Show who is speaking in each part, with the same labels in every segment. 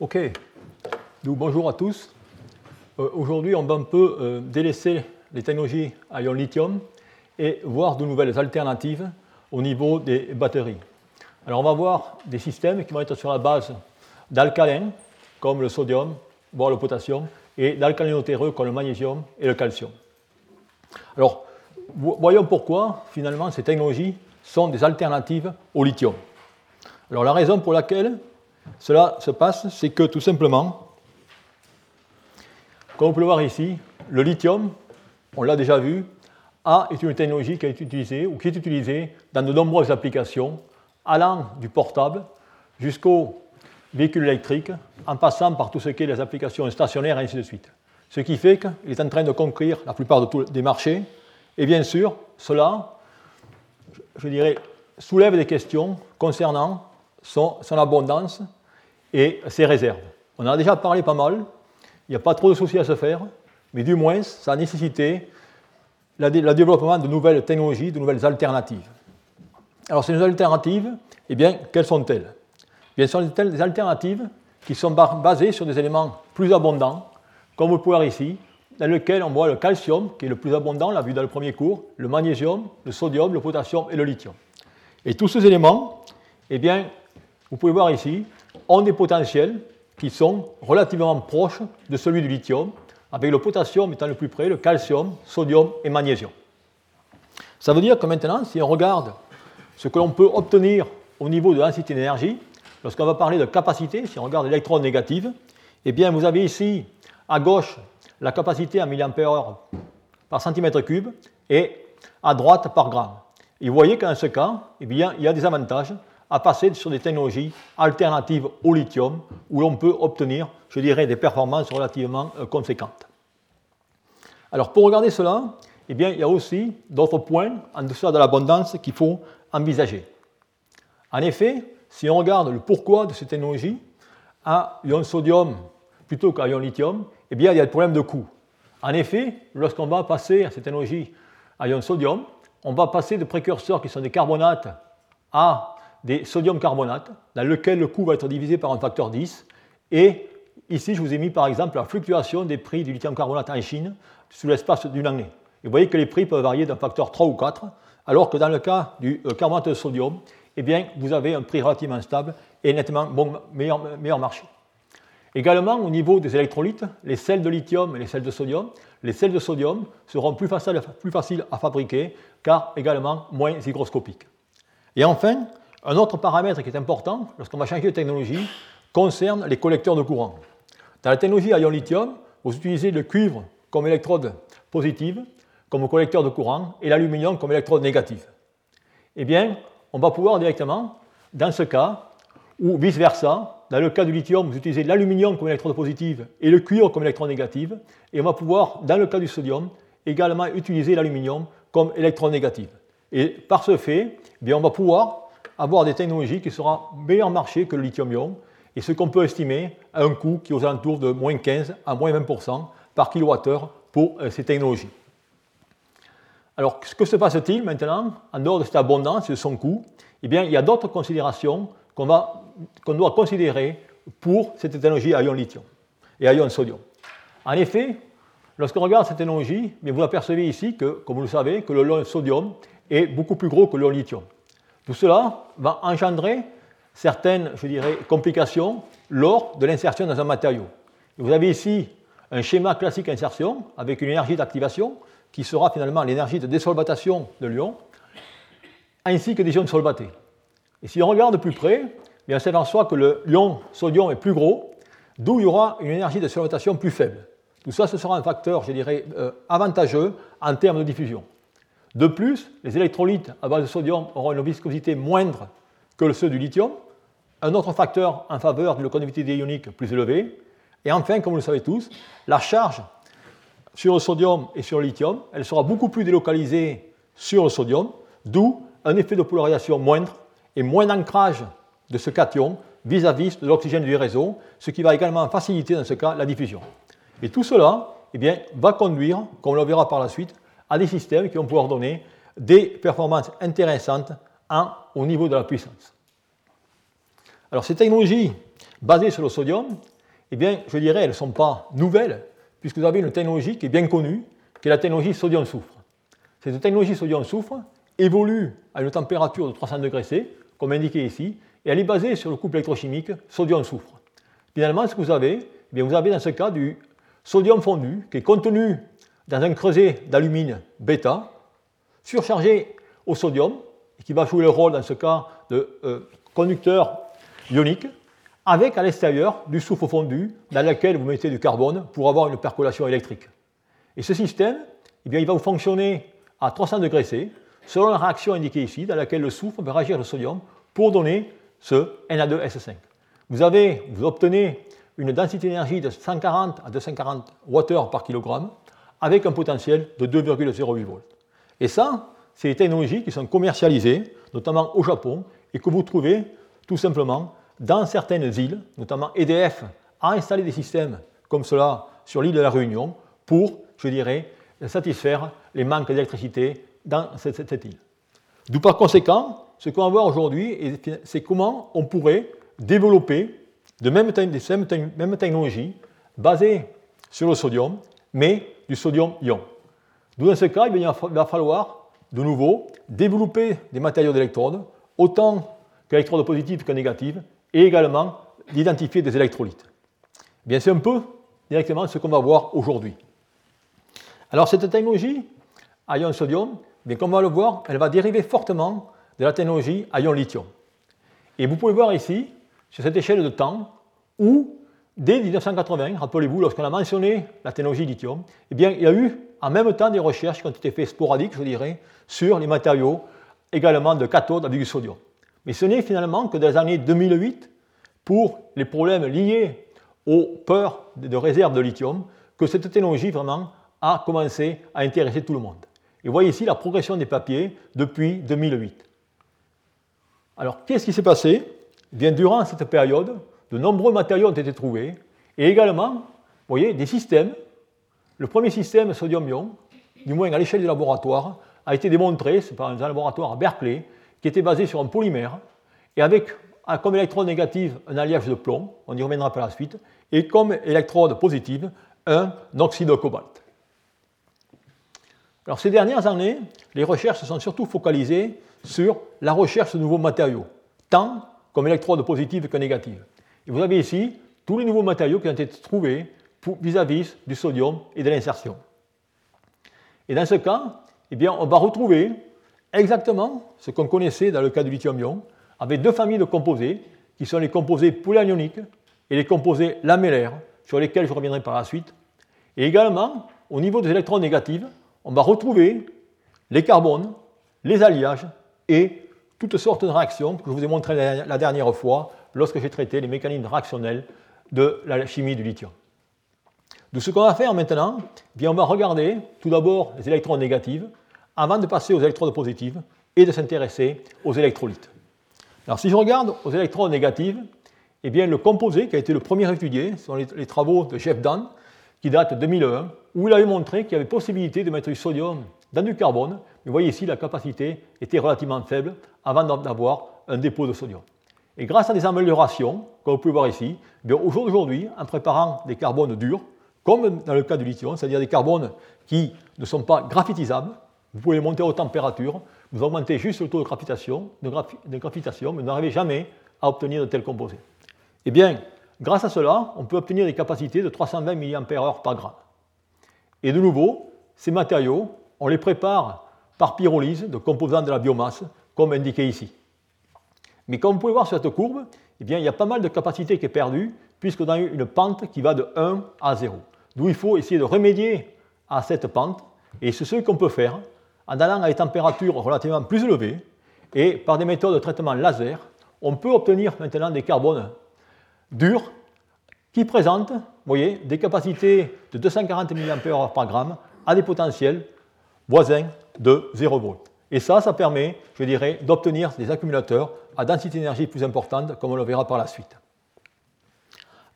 Speaker 1: Ok, donc bonjour à tous. Euh, aujourd'hui, on va un peu euh, délaisser les technologies à ion lithium et voir de nouvelles alternatives au niveau des batteries. Alors, on va voir des systèmes qui vont être sur la base d'alcalins, comme le sodium, voire le potassium, et d'alcalinotéreux comme le magnésium et le calcium. Alors, voyons pourquoi, finalement, ces technologies sont des alternatives au lithium. Alors, la raison pour laquelle cela se passe, c'est que tout simplement, comme vous pouvez le voir ici, le lithium, on l'a déjà vu, est une technologie qui est utilisée ou qui est utilisée dans de nombreuses applications, allant du portable jusqu'au véhicule électrique, en passant par tout ce qui est les applications stationnaires et ainsi de suite. Ce qui fait qu'il est en train de conquérir la plupart des marchés. Et bien sûr, cela, je dirais, soulève des questions concernant son abondance et ses réserves. On en a déjà parlé pas mal, il n'y a pas trop de soucis à se faire, mais du moins, ça a nécessité le développement de nouvelles technologies, de nouvelles alternatives. Alors, ces alternatives, eh bien, quelles sont-elles? Eh Ce sont des alternatives qui sont basées sur des éléments plus abondants, comme vous pouvez voir ici, dans lequel on voit le calcium, qui est le plus abondant, l'a vu dans le premier cours, le magnésium, le sodium, le potassium et le lithium. Et tous ces éléments, eh bien, vous pouvez voir ici, ont des potentiels qui sont relativement proches de celui du lithium, avec le potassium étant le plus près, le calcium, sodium et magnésium. Ça veut dire que maintenant, si on regarde ce que l'on peut obtenir au niveau de densité d'énergie, lorsqu'on va parler de capacité, si on regarde l'électron négative, eh bien vous avez ici à gauche la capacité en mAh par centimètre cube et à droite par gramme. Et vous voyez qu'en ce cas, eh il y a des avantages à passer sur des technologies alternatives au lithium, où l'on peut obtenir, je dirais, des performances relativement euh, conséquentes. Alors pour regarder cela, eh bien, il y a aussi d'autres points en dessous de l'abondance qu'il faut envisager. En effet, si on regarde le pourquoi de ces technologies, à ion sodium plutôt qu'à ion lithium, eh bien, il y a le problème de coût. En effet, lorsqu'on va passer à ces technologies à ion sodium, on va passer de précurseurs qui sont des carbonates à des sodium carbonate, dans lequel le coût va être divisé par un facteur 10. Et ici, je vous ai mis par exemple la fluctuation des prix du lithium carbonate en Chine sous l'espace d'une année. Et vous voyez que les prix peuvent varier d'un facteur 3 ou 4, alors que dans le cas du euh, carbonate de sodium, eh bien, vous avez un prix relativement stable et nettement meilleur, meilleur marché. Également, au niveau des électrolytes, les sels de lithium et les sels de sodium, les sels de sodium seront plus faciles, plus faciles à fabriquer car également moins hygroscopiques. Et enfin, un autre paramètre qui est important lorsqu'on va changer de technologie concerne les collecteurs de courant. Dans la technologie à ion lithium, vous utilisez le cuivre comme électrode positive, comme collecteur de courant, et l'aluminium comme électrode négative. Eh bien, on va pouvoir directement, dans ce cas, ou vice-versa, dans le cas du lithium, vous utilisez l'aluminium comme électrode positive et le cuivre comme électrode négative, et on va pouvoir, dans le cas du sodium, également utiliser l'aluminium comme électrode négative. Et par ce fait, eh bien, on va pouvoir avoir des technologies qui seront meilleur marché que le lithium-ion, et ce qu'on peut estimer à un coût qui est aux alentours de moins 15 à moins 20% par kilowattheure pour euh, ces technologies. Alors, que se passe-t-il maintenant, en dehors de cette abondance et de son coût? Eh bien, il y a d'autres considérations qu'on doit considérer pour cette technologie à ion lithium et à ion sodium. En effet, lorsqu'on regarde cette technologie, vous apercevez ici que, comme vous le savez, que le sodium est beaucoup plus gros que le lithium. Tout cela va engendrer certaines, je dirais, complications lors de l'insertion dans un matériau. vous avez ici un schéma classique d'insertion avec une énergie d'activation qui sera finalement l'énergie de désolvatation de l'ion, ainsi que des ions solvatés. Et si on regarde de plus près, c'est en soi que le ion sodium est plus gros, d'où il y aura une énergie de solvatation plus faible. Tout ça, ce sera un facteur, je dirais, euh, avantageux en termes de diffusion. De plus, les électrolytes à base de sodium auront une viscosité moindre que ceux du lithium, un autre facteur en faveur d'une conductivité ionique plus élevée. Et enfin, comme vous le savez tous, la charge sur le sodium et sur le lithium, elle sera beaucoup plus délocalisée sur le sodium, d'où un effet de polarisation moindre et moins d'ancrage de ce cation vis-à-vis de l'oxygène du réseau, ce qui va également faciliter dans ce cas la diffusion. Et tout cela eh va conduire, comme on le verra par la suite, à des systèmes qui vont pouvoir donner des performances intéressantes au niveau de la puissance. Alors ces technologies basées sur le sodium, eh bien, je dirais, elles ne sont pas nouvelles, puisque vous avez une technologie qui est bien connue, qui est la technologie sodium-soufre. Cette technologie sodium-soufre évolue à une température de 300 degrés C, comme indiqué ici, et elle est basée sur le couple électrochimique sodium-soufre. Finalement, ce que vous avez, eh bien, vous avez dans ce cas du sodium fondu qui est contenu dans un creuset d'alumine bêta, surchargé au sodium, qui va jouer le rôle dans ce cas de euh, conducteur ionique, avec à l'extérieur du soufre fondu dans lequel vous mettez du carbone pour avoir une percolation électrique. Et ce système, eh il va vous fonctionner à 300 degrés C, selon la réaction indiquée ici, dans laquelle le soufre va réagir au sodium pour donner ce Na2S5. Vous, avez, vous obtenez une densité d'énergie de 140 à 240 Wh par kilogramme avec un potentiel de 2,08 volts. Et ça, c'est des technologies qui sont commercialisées, notamment au Japon, et que vous trouvez tout simplement dans certaines îles, notamment EDF a installé des systèmes comme cela sur l'île de la Réunion pour, je dirais, satisfaire les manques d'électricité dans cette, île. D'où par conséquent, ce qu'on va voir aujourd'hui, c'est comment on pourrait développer de même, mêmes technologies basées sur le sodium, mais du sodium-ion. Dans ce cas, il va falloir de nouveau développer des matériaux d'électrodes, autant qu'électrodes positives que négatives, et également d'identifier des électrolytes. Bien, c'est un peu directement ce qu'on va voir aujourd'hui. Alors, cette technologie à ion sodium, bien, comme on va le voir, elle va dériver fortement de la technologie à ion lithium. Et vous pouvez voir ici, sur cette échelle de temps, où, dès 1980, rappelez-vous, lorsqu'on a mentionné la technologie lithium, eh bien, il y a eu en même temps des recherches qui ont été faites sporadiques, je dirais, sur les matériaux également de cathode avec du sodium. Mais ce n'est finalement que dans les années 2008, pour les problèmes liés aux peurs de réserve de lithium, que cette technologie vraiment a commencé à intéresser tout le monde. Et vous voyez ici la progression des papiers depuis 2008. Alors, qu'est-ce qui s'est passé? Eh bien, Durant cette période, de nombreux matériaux ont été trouvés, et également, vous voyez, des systèmes. Le premier système sodium-ion, du moins à l'échelle du laboratoire, a été démontré, par un laboratoire à Berkeley, qui était basé sur un polymère, et avec comme électrode négative un alliage de plomb, on y reviendra par la suite, et comme électrode positive un oxyde de cobalt. Alors ces dernières années, les recherches se sont surtout focalisées sur la recherche de nouveaux matériaux, tant comme électrode positive que négative. Et vous avez ici tous les nouveaux matériaux qui ont été trouvés vis-à-vis du sodium et de l'insertion. Et dans ce cas, eh bien, on va retrouver exactement ce qu'on connaissait dans le cas du lithium-ion, avec deux familles de composés, qui sont les composés polyanioniques et les composés lamellaires, sur lesquels je reviendrai par la suite. Et également, au niveau des électrons négatifs, on va retrouver les carbones, les alliages et toutes sortes de réactions que je vous ai montrées la dernière fois lorsque j'ai traité les mécanismes réactionnels de la chimie du lithium. Donc ce qu'on va faire maintenant, eh bien on va regarder tout d'abord les électrons négatifs avant de passer aux électrodes positives et de s'intéresser aux électrolytes. Alors si je regarde aux électrons négatifs, eh bien le composé qui a été le premier étudié sont les, travaux de Jeff Dunn qui datent de 2001 où il avait montré qu'il y avait possibilité de mettre du sodium dans du carbone. Mais vous voyez ici la capacité était relativement faible avant d'avoir un dépôt de sodium. Et grâce à des améliorations, comme vous pouvez voir ici, eh aujourd'hui, en préparant des carbones durs, comme dans le cas du lithium, c'est-à-dire des carbones qui ne sont pas graphitisables, vous pouvez les monter aux températures, vous augmentez juste le taux de graphitation, de, graphitation mais vous n'arrivez jamais à obtenir de tels composés. Eh bien, grâce à cela, on peut obtenir des capacités de 320 mAh par gramme. Et de nouveau, ces matériaux, on les prépare par pyrolyse de composants de la biomasse, comme indiqué ici. Mais comme vous pouvez voir sur cette courbe, eh bien, il y a pas mal de capacité qui est perdue, puisqu'on a eu une pente qui va de 1 à 0. D'où il faut essayer de remédier à cette pente, et c'est ce qu'on peut faire en allant à des températures relativement plus élevées, et par des méthodes de traitement laser, on peut obtenir maintenant des carbones durs qui présentent voyez, des capacités de 240 mAh par gramme à des potentiels voisins de 0 volts. Et ça, ça permet, je dirais, d'obtenir des accumulateurs à densité d'énergie plus importante, comme on le verra par la suite.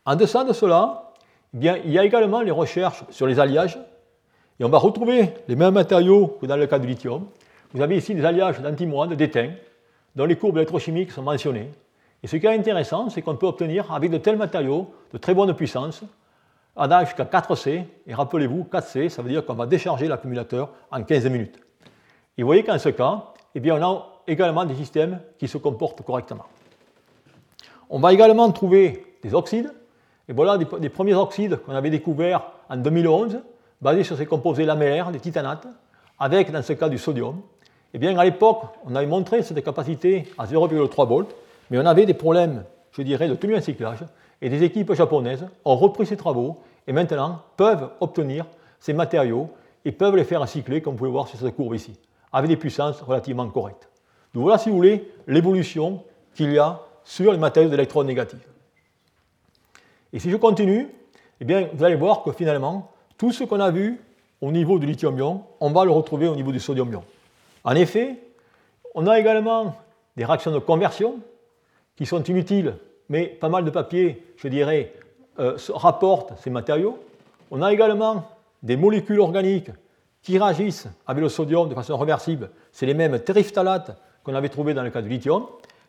Speaker 1: En deçà de cela, eh bien, il y a également les recherches sur les alliages, et on va retrouver les mêmes matériaux que dans le cas du lithium. Vous avez ici des alliages d'antimoine, d'étain, dont les courbes électrochimiques sont mentionnées. Et ce qui est intéressant, c'est qu'on peut obtenir avec de tels matériaux de très bonne puissance, allant jusqu'à 4C. Et rappelez-vous, 4C, ça veut dire qu'on va décharger l'accumulateur en 15 minutes. Et vous voyez qu'en ce cas, eh bien, on a également des systèmes qui se comportent correctement. On va également trouver des oxydes. Et voilà des, premiers oxydes qu'on avait découverts en 2011, basés sur ces composés lamellaires, des titanates, avec dans ce cas du sodium. Et bien, à l'époque, on avait montré cette capacité à 0,3 volts, mais on avait des problèmes, je dirais, de tenue en cyclage, et des équipes japonaises ont repris ces travaux et maintenant peuvent obtenir ces matériaux et peuvent les faire cycler, comme vous pouvez voir sur cette courbe ici, avec des puissances relativement correctes. Donc voilà, si vous voulez, l'évolution qu'il y a sur les matériaux d'électrons négatifs. Et si je continue, eh bien, vous allez voir que finalement, tout ce qu'on a vu au niveau du lithium-ion, on va le retrouver au niveau du sodium-ion. En effet, on a également des réactions de conversion qui sont inutiles, mais pas mal de papiers, je dirais, euh, rapportent ces matériaux. On a également des molécules organiques qui réagissent avec le sodium de façon réversible. C'est les mêmes terephtalates qu'on avait trouvés dans le cas du lithium.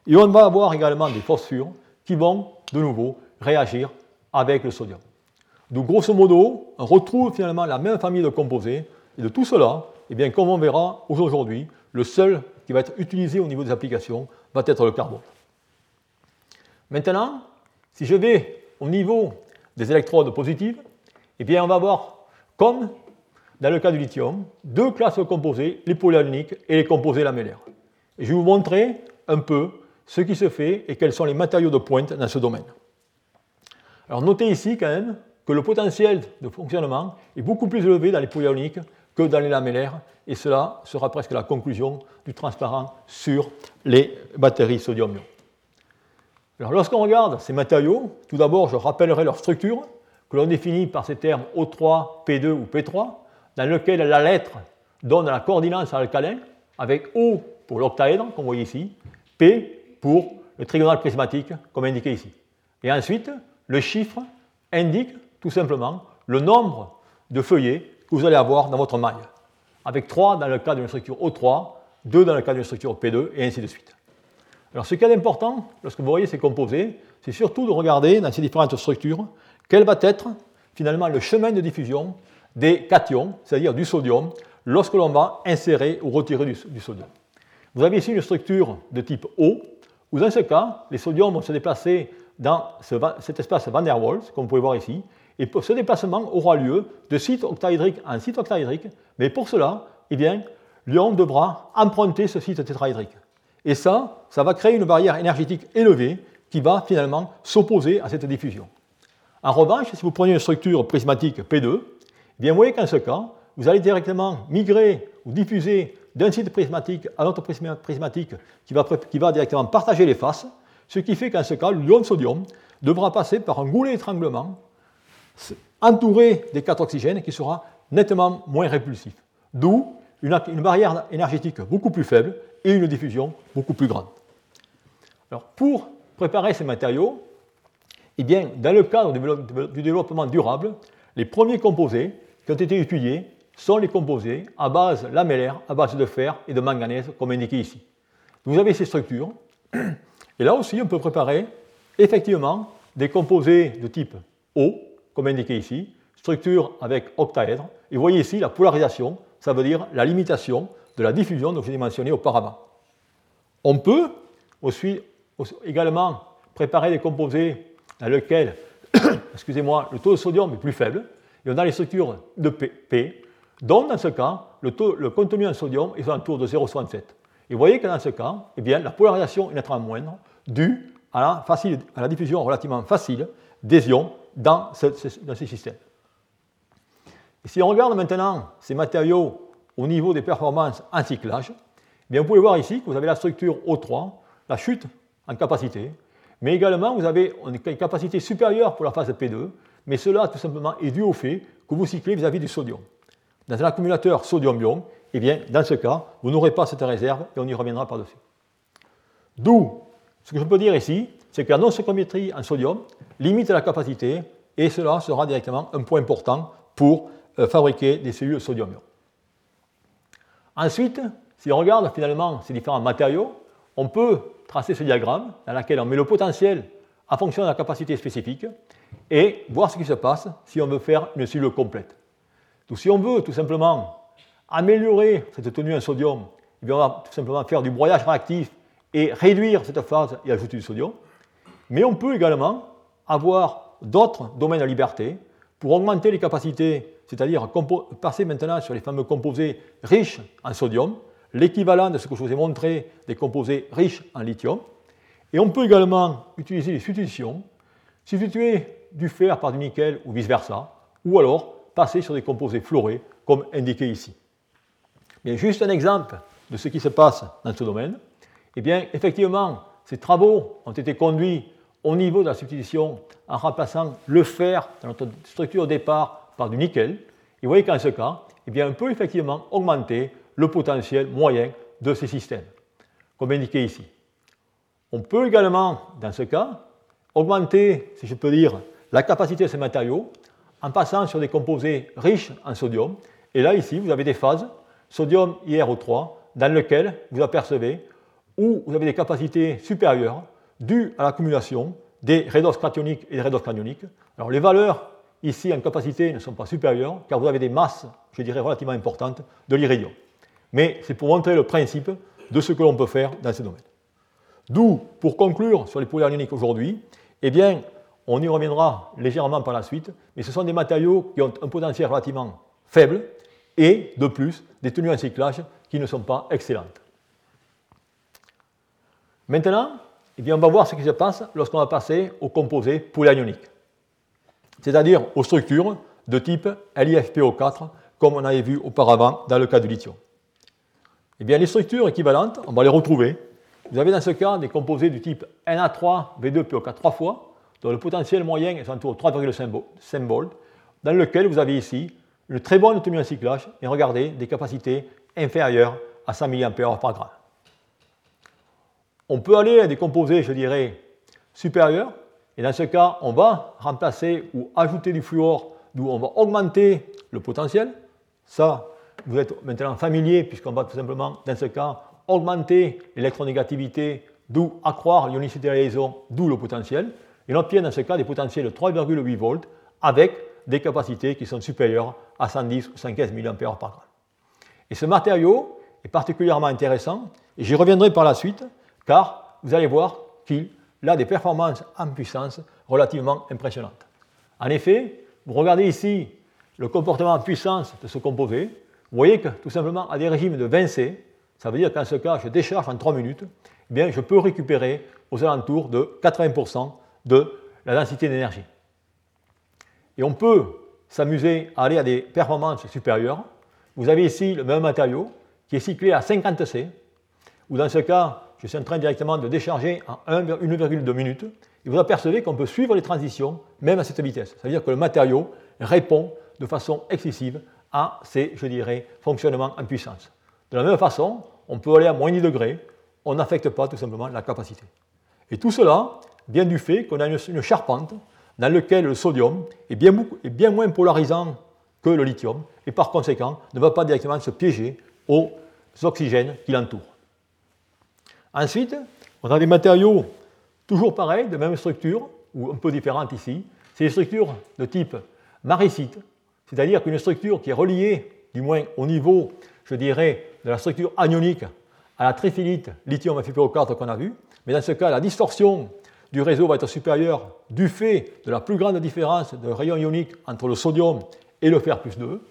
Speaker 1: Et on va avoir également des phosphures qui vont de nouveau réagir avec le sodium. Donc grosso modo, on retrouve finalement la même famille de composés. Et de tout cela, eh bien, comme on verra aujourd'hui, le seul qui va être utilisé au niveau des applications va être le carbone. Maintenant, si je vais au niveau des électrodes positives, eh bien, on va avoir, comme dans le cas du lithium, deux classes de composés, les polyaniques et les composés lamellaires. Je vais vous montrer un peu ce qui se fait et quels sont les matériaux de pointe dans ce domaine. Alors notez ici quand même que le potentiel de fonctionnement est beaucoup plus élevé dans les polyaniques que dans les lamellaires, et cela sera presque la conclusion du transparent sur les batteries sodium-ion. Alors lorsqu'on regarde ces matériaux, tout d'abord je rappellerai leur structure, que l'on définit par ces termes O3, P2 ou P3, dans lequel la lettre donne la coordination à l'alcalin, avec O pour l'octaèdre, vous voyez ici, P pour le trigonal prismatique, comme indiqué ici. Et ensuite, le chiffre indique tout simplement le nombre de feuillets que vous allez avoir dans votre maille, avec 3 dans le cas d'une structure O3, 2 dans le cas d'une structure P2, et ainsi de suite. Alors ce qui est important, lorsque vous voyez ces composés, c'est surtout de regarder dans ces différentes structures quel va être finalement le chemin de diffusion des cations, c'est-à-dire du sodium, lorsque l'on va insérer ou retirer du, sodium. Vous avez ici une structure de type O, où dans ce cas, les sodiums vont se déplacer dans cet espace van der Waals, comme vous pouvez voir ici, et ce déplacement aura lieu de site octaédrique en site octaédrique, mais pour cela, eh bien, l'ion devra emprunter ce site tétraédrique. Et ça, ça va créer une barrière énergétique élevée qui va finalement s'opposer à cette diffusion. En revanche, si vous prenez une structure prismatique P2, eh bien, vous voyez qu'en ce cas, vous allez directement migrer ou diffuser d'un site prismatique à un autre prismatique qui va, directement partager les faces, ce qui fait qu'en ce cas, l'ion sodium devra passer par un goulet d'étranglement entouré des quatre oxygènes qui sera nettement moins répulsif. D'où une, barrière énergétique beaucoup plus faible et une diffusion beaucoup plus grande. Pour préparer ces matériaux, eh bien, dans le cadre du développement durable, les premiers composés qui ont été étudiés sont les composés à base lamellaire, à base de fer et de manganèse, comme indiqué ici. Vous avez ces structures, et là aussi, on peut préparer effectivement des composés de type O, comme indiqué ici, structure avec octaèdre. Et vous voyez ici la polarisation, ça veut dire la limitation de la diffusion dont je vous ai mentionné auparavant. On peut aussi, également préparer des composés dans lesquels excusez-moi, le taux de sodium est plus faible, et on a les structures de P, dont dans ce cas, le, contenu en sodium est autour de 0,67. Et vous voyez que dans ce cas, eh bien, la polarisation est nettement moindre, due à la, diffusion relativement facile des ions dans, dans ces systèmes. Si on regarde maintenant ces matériaux au niveau des performances en cyclage, bien vous pouvez voir ici que vous avez la structure O3, la chute en capacité, mais également vous avez une capacité supérieure pour la phase P2, mais cela tout simplement est dû au fait que vous cyclez vis-à-vis du sodium. Dans un accumulateur sodium-ion, eh bien, dans ce cas, vous n'aurez pas cette réserve et on y reviendra par-dessus. D'où, ce que je peux dire ici, c'est que la non-stoichiométrie en sodium limite la capacité et cela sera directement un point important pour euh, fabriquer des cellules sodium-ion. Ensuite, si on regarde finalement ces différents matériaux, on peut tracer ce diagramme dans lequel on met le potentiel en fonction de la capacité spécifique et voir ce qui se passe si on veut faire une cellule complète. Donc si on veut tout simplement améliorer cette tenue en sodium, on va tout simplement faire du broyage réactif et réduire cette phase et ajouter du sodium. Mais on peut également avoir d'autres domaines de liberté pour augmenter les capacités, c'est-à-dire passer maintenant sur les fameux composés riches en sodium, l'équivalent de ce que je vous ai montré des composés riches en lithium. Et on peut également utiliser les substitutions, substituer du fer par du nickel ou vice-versa, ou alors passer sur des composés fluorés comme indiqué ici. Bien, juste un exemple de ce qui se passe dans ce domaine. Eh bien, effectivement, ces travaux ont été conduits au niveau de la substitution en remplaçant le fer dans notre structure au départ par du nickel. Et vous voyez qu'en ce cas, eh bien, on peut effectivement augmenter le potentiel moyen de ces systèmes, comme indiqué ici. On peut également, dans ce cas, augmenter, si je peux dire, la capacité de ces matériaux en passant sur des composés riches en sodium. Et là, ici, vous avez des phases, sodium IRO3, dans lesquelles vous apercevez où vous avez des capacités supérieures dues à l'accumulation des redox cationiques et des redox cationiques. Alors, les valeurs ici en capacité ne sont pas supérieures, car vous avez des masses, je dirais, relativement importantes de l'iridium. Mais c'est pour montrer le principe de ce que l'on peut faire dans ce domaine. D'où, pour conclure sur les polymères ioniques aujourd'hui, eh bien, on y reviendra légèrement par la suite, mais ce sont des matériaux qui ont un potentiel relativement faible et, de plus, des tenues en cyclage qui ne sont pas excellentes. Maintenant, eh bien, on va voir ce qui se passe lorsqu'on va passer aux composés polyanioniques, c'est-à-dire aux structures de type LiFPO4, comme on avait vu auparavant dans le cas du lithium. Eh bien, les structures équivalentes, on va les retrouver. Vous avez dans ce cas des composés du type Na3V2PO4 trois fois, dont le potentiel moyen est autour de 3,5 volts, dans lequel vous avez ici une très bonne tenue en cyclage et regardez des capacités inférieures à 100 mA par gramme. On peut aller à des composés, je dirais, supérieurs, et dans ce cas, on va remplacer ou ajouter du fluor, d'où on va augmenter le potentiel. Ça, vous êtes maintenant familier, puisqu'on va tout simplement, dans ce cas, augmenter l'électronégativité, d'où accroître l'ionicité de la liaison, d'où le potentiel. On obtient dans ce cas des potentiels de 3,8 volts avec des capacités qui sont supérieures à 110 ou 115 mA par. Et ce matériau est particulièrement intéressant, et j'y reviendrai par la suite, car vous allez voir qu'il a des performances en puissance relativement impressionnantes. En effet, vous regardez ici le comportement en puissance de ce composé, vous voyez que tout simplement à des régimes de 20 C, ça veut dire qu'en ce cas, je décharge en 3 minutes, eh bien, je peux récupérer aux alentours de 80% de la densité d'énergie. Et on peut s'amuser à aller à des performances supérieures. Vous avez ici le même matériau qui est cyclé à 50 C, ou dans ce cas, je suis en train directement de décharger en 1,2 minutes, et vous apercevez qu'on peut suivre les transitions même à cette vitesse. C'est-à-dire que le matériau répond de façon excessive à ces, je dirais, fonctionnements en puissance. De la même façon, on peut aller à moins 10 degrés, on n'affecte pas tout simplement la capacité. Et tout cela vient du fait qu'on a une, charpente dans laquelle le sodium est bien, bien moins polarisant que le lithium et par conséquent ne va pas directement se piéger aux oxygènes qui l'entourent. Ensuite, on a des matériaux toujours pareils, de même structure, ou un peu différentes ici. C'est des structures de type maricite, c'est-à-dire qu'une structure qui est reliée, du moins au niveau, je dirais, de la structure anionique à la trifilite lithium FiPO4 qu'on a vu, mais dans ce cas, la distorsion du réseau va être supérieure du fait de la plus grande différence de rayon ionique entre le sodium et le fer plus 2.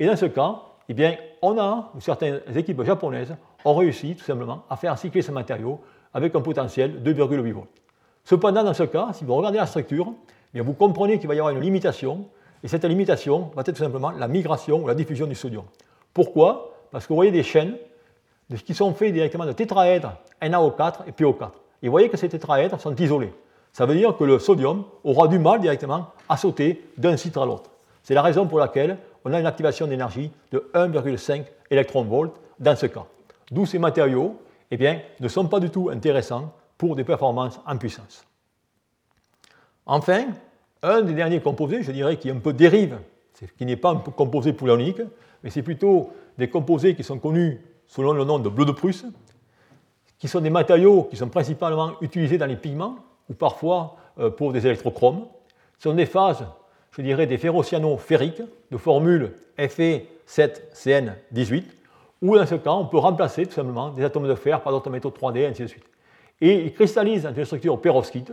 Speaker 1: Et dans ce cas, eh on a, ou certaines équipes japonaises ont réussi tout simplement à faire cycler ce matériau avec un potentiel de 2,8 volts. Cependant, dans ce cas, si vous regardez la structure, eh vous comprenez qu'il va y avoir une limitation et cette limitation va être tout simplement la migration ou la diffusion du sodium. Pourquoi? Parce que vous voyez des chaînes qui sont faits directement de tétraèdres NaO4 et PO4. Et vous voyez que ces tétraèdres sont isolés. Ça veut dire que le sodium aura du mal directement à sauter d'un site à l'autre. C'est la raison pour laquelle on a une activation d'énergie de 1,5 électron-volt dans ce cas. D'où ces matériaux eh bien, ne sont pas du tout intéressants pour des performances en puissance. Enfin, un des derniers composés, je dirais, qui un peu dérive, qui n'est pas un composé poulonique, mais c'est plutôt des composés qui sont connus sous le nom de bleu de Prusse, qui sont des matériaux qui sont principalement utilisés dans les pigments ou parfois euh, pour des électrochromes. Ce sont des phases, je dirais, des ferrociano-ferriques de formule Fe7CN18, où dans ce cas, on peut remplacer tout simplement des atomes de fer par d'autres métaux 3D, et ainsi de suite. Et ils cristallisent dans une structure perovskite,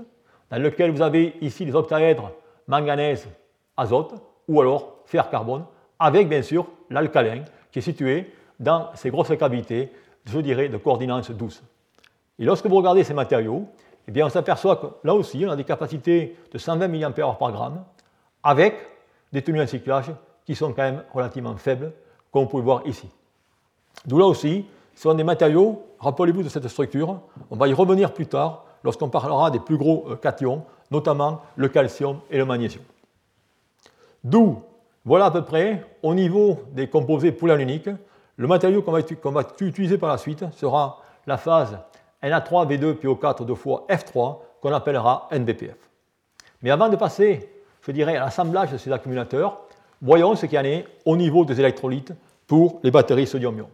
Speaker 1: dans laquelle vous avez ici les octaèdres manganèse, azote, ou alors fer-carbone, avec bien sûr l'alcalin qui est situé dans ces grosses cavités, je dirais, de coordination douce. Et lorsque vous regardez ces matériaux, eh bien, on s'aperçoit que là aussi, on a des capacités de 120 mAh par gramme, avec des tenues en cyclage qui sont quand même relativement faibles, comme vous pouvez voir ici. D'où là aussi, ce sont des matériaux, rappelez-vous de cette structure, on va y revenir plus tard lorsqu'on parlera des plus gros euh, cations, notamment le calcium et le magnésium. D'où, voilà à peu près, au niveau des composés poulain uniques, le matériau qu'on va, utiliser par la suite sera la phase Na3V2PO4 2 fois F3 qu'on appellera NBPF. Mais avant de passer, je dirais, à l'assemblage de ces accumulateurs, voyons ce qu'il y en est au niveau des électrolytes pour les batteries sodium-ion.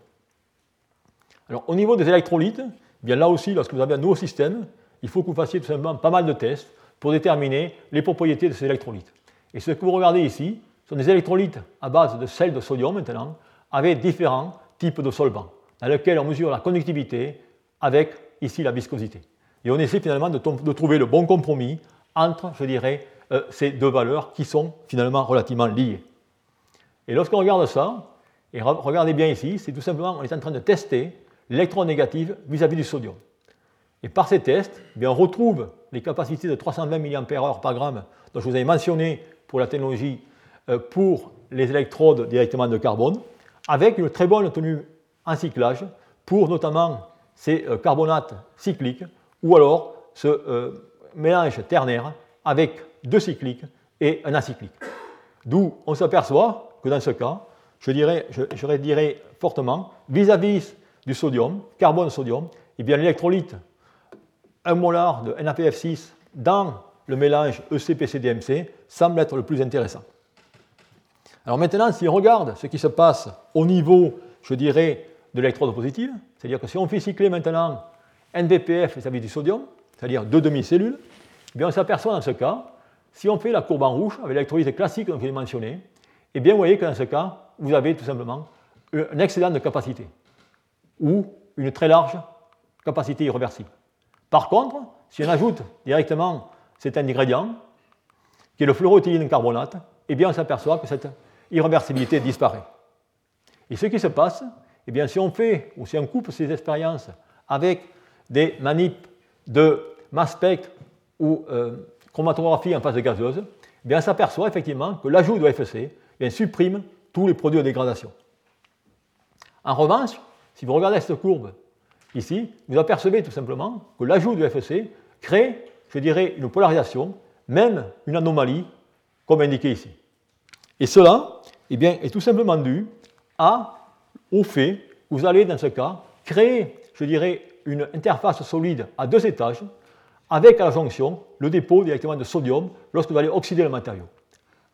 Speaker 1: Alors, au niveau des électrolytes, eh bien là aussi, lorsque vous avez un nouveau système, il faut que vous fassiez tout simplement pas mal de tests pour déterminer les propriétés de ces électrolytes. Et ce que vous regardez ici sont des électrolytes à base de sel de sodium maintenant, avec différents types de solvants, dans lesquels on mesure la conductivité avec ici la viscosité. Et on essaie finalement de, trouver le bon compromis entre, je dirais, euh, ces deux valeurs qui sont finalement relativement liées. Et lorsqu'on regarde ça, et regardez bien ici, c'est tout simplement, on est en train de tester l'électronégatif vis-à-vis du sodium. Et par ces tests, eh bien, on retrouve les capacités de 320 mAh par gramme dont je vous avais mentionné pour la technologie euh, pour les électrodes directement de carbone, avec une très bonne tenue en cyclage pour notamment ces euh, carbonates cycliques ou alors ce euh, mélange ternaire avec deux cycliques et un acyclique. D'où on s'aperçoit que dans ce cas, je dirais, fortement, vis-à-vis du sodium, carbone-sodium, eh l'électrolyte 1 molar de NaPF6 dans le mélange ECPCDMC semble être le plus intéressant. Alors maintenant, si on regarde ce qui se passe au niveau, je dirais, de l'électrode positive, c'est-à-dire que si on fait cycler maintenant NVPF vis-à-vis du sodium, c'est-à-dire deux demi-cellules, eh bien on s'aperçoit dans ce cas, si on fait la courbe en rouge avec l'électrolyse classique que j'ai mentionné, eh bien vous voyez que dans ce cas, vous avez tout simplement un excédent de capacité ou une très large capacité irréversible. Par contre, si on ajoute directement cet ingrédient, qui est le fluoroéthylène carbonate, eh bien on s'aperçoit que cette irréversibilité disparaît. Et ce qui se passe, eh bien, si on fait ou si on coupe ces expériences avec des manips de mass spectre ou euh, chromatographie en phase gazeuse, eh bien, on s'aperçoit effectivement que l'ajout de FC eh supprime tous les produits de dégradation. En revanche, si vous regardez cette courbe ici, vous apercevez tout simplement que l'ajout du FC crée, je dirais, une polarisation, même une anomalie, comme indiqué ici. Et cela eh bien, est tout simplement dû à, au fait vous allez, dans ce cas, créer, je dirais, une interface solide à deux étages avec à la jonction le dépôt directement de sodium lorsque vous allez oxyder le matériau.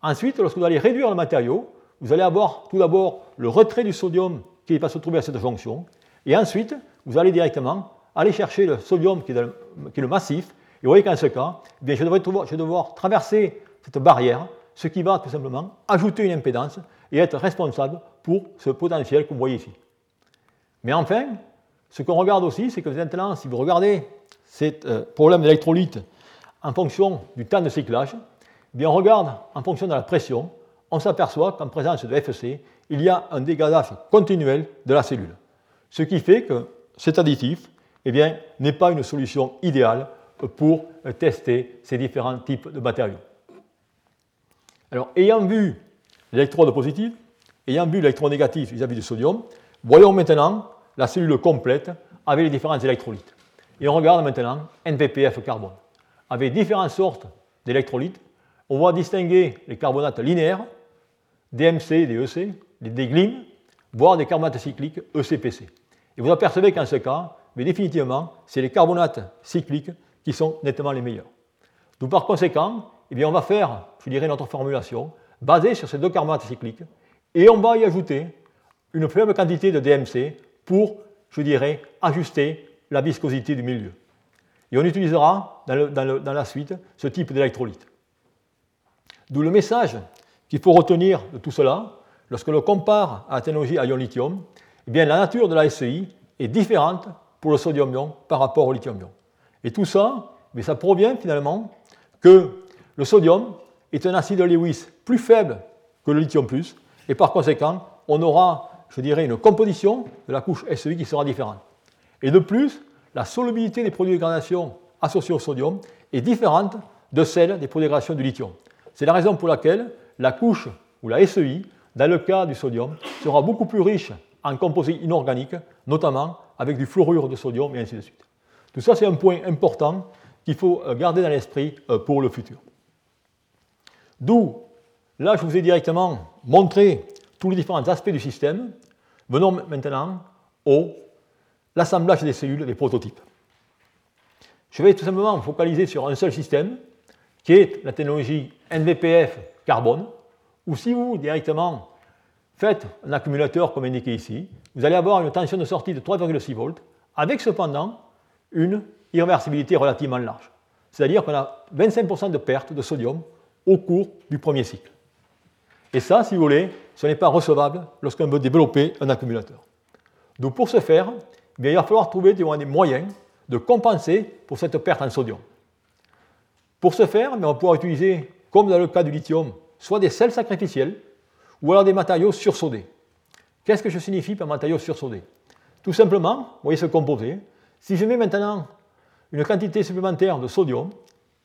Speaker 1: Ensuite, lorsque vous allez réduire le matériau, vous allez avoir tout d'abord le retrait du sodium qui va se trouver à cette jonction, et ensuite, vous allez directement aller chercher le sodium qui est, le, massif, et vous voyez qu'en ce cas, eh je vais devoir traverser cette barrière ce qui va tout simplement ajouter une impédance et être responsable pour ce potentiel que vous voyez ici. Mais enfin, ce qu'on regarde aussi, c'est que maintenant, si vous regardez ces euh, problèmes d'électrolyte en fonction du temps de cyclage, eh bien on regarde en fonction de la pression, on s'aperçoit qu'en présence de FC, il y a un dégradage continuel de la cellule. Ce qui fait que cet additif eh n'est pas une solution idéale pour tester ces différents types de matériaux. Alors, ayant vu l'électrode positive, ayant vu l'électrode négatif vis-à-vis du sodium, voyons maintenant la cellule complète avec les différents électrolytes. Et on regarde maintenant NPPF carbone. Avec différentes sortes d'électrolytes, on va distinguer les carbonates linéaires, DMC, DEC, des DGLIM, voire des carbonates cycliques ECPC. Et vous apercevez qu'en ce cas, mais définitivement, c'est les carbonates cycliques qui sont nettement les meilleurs. Donc par conséquent, eh bien, on va faire, je dirais, notre formulation basée sur ces deux carbonates cycliques et on va y ajouter une faible quantité de DMC pour, je dirais, ajuster la viscosité du milieu. Et on utilisera dans, la suite ce type d'électrolyte. D'où le message qu'il faut retenir de tout cela, lorsque l'on compare à la technologie à ion-lithium, eh bien, la nature de la SEI est différente pour le sodium-ion par rapport au lithium-ion. Et tout ça, mais ça provient finalement que le sodium est un acide Lewis plus faible que le lithium plus, et par conséquent, on aura, je dirais, une composition de la couche SEI qui sera différente. Et de plus, la solubilité des produits de dégradation associés au sodium est différente de celle des produits de dégradation du lithium. C'est la raison pour laquelle la couche ou la SEI, dans le cas du sodium, sera beaucoup plus riche en composés inorganiques, notamment avec du fluorure de sodium et ainsi de suite. Tout ça, c'est un point important qu'il faut euh, garder dans l'esprit euh, pour le futur. D'où, là, je vous ai directement montré tous les différents aspects du système. Venons maintenant au l'assemblage des cellules, des prototypes. Je vais tout simplement me focaliser sur un seul système, qui est la technologie NVPF carbone, ou si vous directement faites un accumulateur comme indiqué ici, vous allez avoir une tension de sortie de 3,6 volts, avec cependant une irréversibilité relativement large. C'est-à-dire qu'on a 25% de perte de sodium au cours du premier cycle. Et ça, si vous voulez, ce n'est pas recevable lorsqu'on veut développer un accumulateur. Donc pour ce faire, eh il va falloir trouver des moyens de compenser pour cette perte en sodium. Pour ce faire, on va pouvoir utiliser, comme dans le cas du lithium, soit des sels sacrificiels ou alors des matériaux sursodés. Qu'est-ce que je signifie par matériaux sursodés? Tout simplement, vous voyez ce composé, si je mets maintenant une quantité supplémentaire de sodium,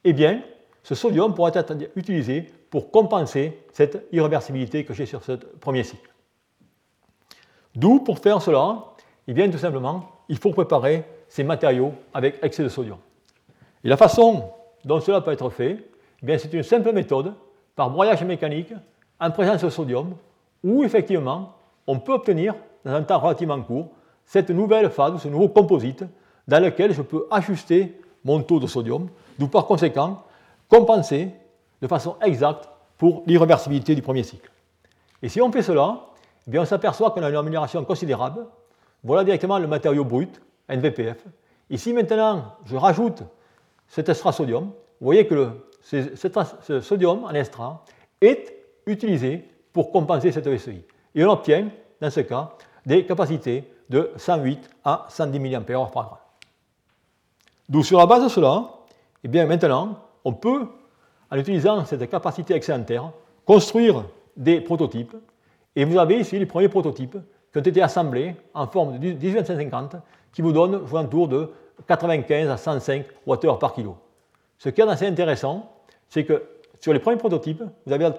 Speaker 1: eh bien, ce sodium pourra être utilisé pour compenser cette irréversibilité que j'ai sur ce premier cycle. D'où, pour faire cela, eh bien, tout simplement, il faut préparer ces matériaux avec excès de sodium. Et la façon dont cela peut être fait, eh c'est une simple méthode par broyage mécanique en présence de sodium, où effectivement, on peut obtenir, dans un temps relativement court, cette nouvelle phase, ce nouveau composite, dans lequel je peux ajuster mon taux de sodium, d'où par conséquent compenser de façon exacte pour l'irréversibilité du premier cycle. Et si on fait cela, eh bien on s'aperçoit qu'on a une amélioration considérable. Voilà directement le matériau brut, NVPF. Ici maintenant, je rajoute cet extra-sodium. Vous voyez que le, ce, sodium en extra est utilisé pour compenser cette VSI. Et on obtient, dans ce cas, des capacités de 108 à 110 mAh par gramme. D'où sur la base de cela, eh bien maintenant, on peut, en utilisant cette capacité excédentaire, construire des prototypes. Et vous avez ici les premiers prototypes qui ont été assemblés en forme de 1850 qui vous donnent un tour de 95 à 105 Wh par kilo. Ce qui est assez intéressant, c'est que sur les premiers prototypes, vous avez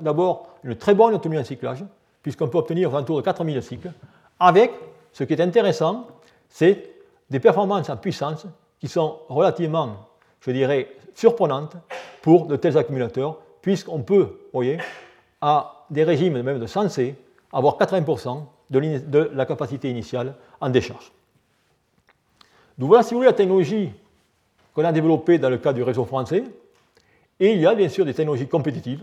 Speaker 1: d'abord une très bonne autonomie en cyclage, puisqu'on peut obtenir un tour de 4000 cycles, avec ce qui est intéressant, c'est des performances en puissance qui sont relativement, je dirais, surprenantes pour de tels accumulateurs, puisqu'on peut, voyez, à des régimes même de sensé, avoir 80% de, de la capacité initiale en décharge. Donc voilà, si vous voulez, la technologie qu'on a développée dans le cadre du réseau français, et il y a bien sûr des technologies compétitives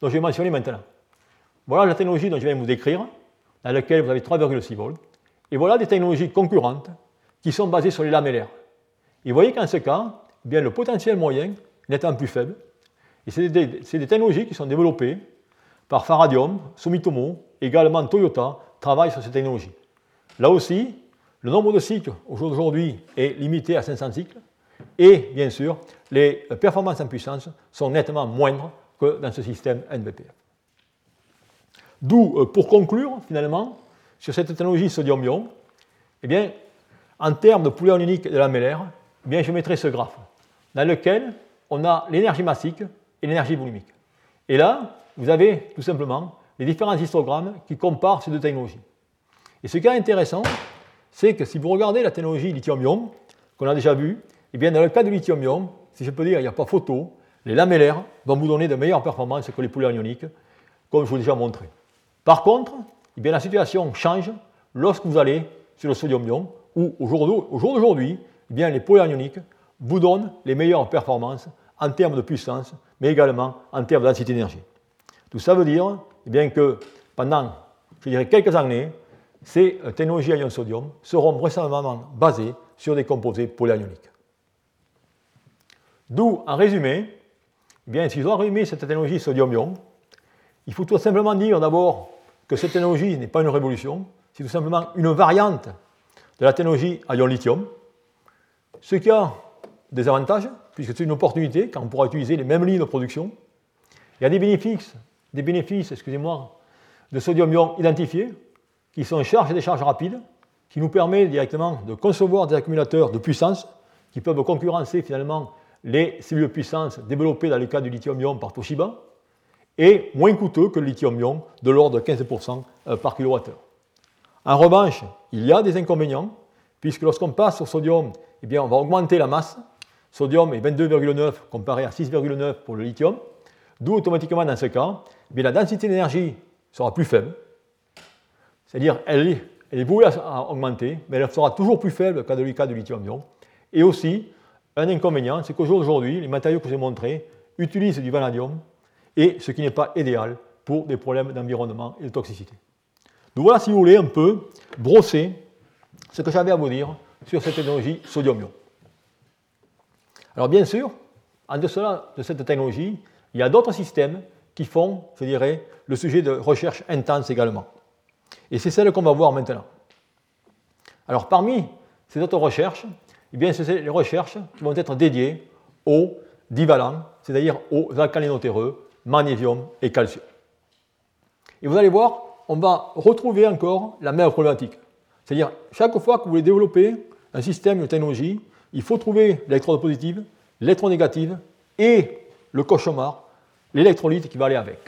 Speaker 1: dont je vais mentionner maintenant. Voilà la technologie dont je viens de vous décrire, dans laquelle vous avez 3,6 volts, et voilà des technologies concurrentes qui sont basées sur les lamellaires. Et vous voyez qu'en ce cas, bien, le potentiel moyen n'étant plus faible. Et c'est des, technologies qui sont développées par Faradium, Sumitomo, également Toyota travaillent sur ces technologies. Là aussi, le nombre de cycles aujourd'hui est limité à 500 cycles et bien sûr, les performances en puissance sont nettement moindres que dans ce système NVPF. D'où, euh, pour conclure, finalement, sur cette technologie sodium-ion, eh bien, en termes de poulet unique de lamellaire, eh bien, je mettrai ce graphe dans lequel on a l'énergie massique et l'énergie volumique. Et là, vous avez tout simplement les différents histogrammes qui comparent ces deux technologies. Et ce qui est intéressant, c'est que si vous regardez la technologie lithium-ion, qu'on a déjà vue, eh bien, dans le cas du lithium-ion, si je peux dire, il n'y a pas photo, les lamellaires vont vous donner de meilleures performances que les poulets ioniques, comme je vous ai déjà montré. Par contre, eh bien, la situation change lorsque vous allez sur le sodium-ion, où au jour d'aujourd'hui, eh les ioniques vous donnent les meilleures performances en termes de puissance, mais également en termes de densité. Tout ça veut dire eh bien, que pendant, je dirais, quelques années, ces technologies à ion sodium seront vraisemblablement basées sur des composés polyanioniques. D'où, en résumé, eh bien, si je dois résumer cette technologie sodium-ion, il faut tout simplement dire d'abord que cette technologie n'est pas une révolution, c'est tout simplement une variante de la technologie à ion lithium, ce qui a des avantages, puisque c'est une opportunité, car on pourra utiliser les mêmes lignes de production. Il y a des bénéfices, des bénéfices, excusez-moi, de sodium-ion identifiés, qui sont charges et des charges rapides, qui nous permet directement de concevoir des accumulateurs de puissance qui peuvent concurrencer finalement les cellules de puissance développées dans le cas du lithium-ion par Toshiba, et moins coûteux que le lithium-ion, de l'ordre de 15% euh, par kWh. En revanche, il y a des inconvénients, puisque lorsqu'on passe au sodium, eh bien, on va augmenter la masse. Sodium est 22,9 comparé à 6,9 pour le lithium, d'où automatiquement dans ce cas, eh la densité d'énergie sera plus faible, c'est-à-dire elle est, elle est vouée à augmenter, mais elle sera toujours plus faible qu'à cas du lithium-ion. Et aussi, un inconvénient, c'est qu'aujourd'hui, les matériaux que j'ai montrés utilisent du vanadium, et ce qui n'est pas idéal pour des problèmes d'environnement et de toxicité. Donc voilà, si vous voulez, un peu brosser ce que j'avais à vous dire sur cette technologie sodium-ion. Alors bien sûr, en dessous de cette technologie, il y a d'autres systèmes qui font, je dirais, le sujet de recherche intense également. Et c'est celle qu'on va voir maintenant. Alors parmi ces autres recherches, eh bien, c'est les recherches qui vont être dédiées aux divalents, c'est-à-dire aux alcalinotéreux, magnésium et calcium. Et vous allez voir, on va retrouver encore la même problématique. C'est-à-dire, chaque fois que vous voulez développer un système, de technologie, il faut trouver l'électrode positive, l'électrode négative et le cauchemar, l'électrolyte qui va aller avec.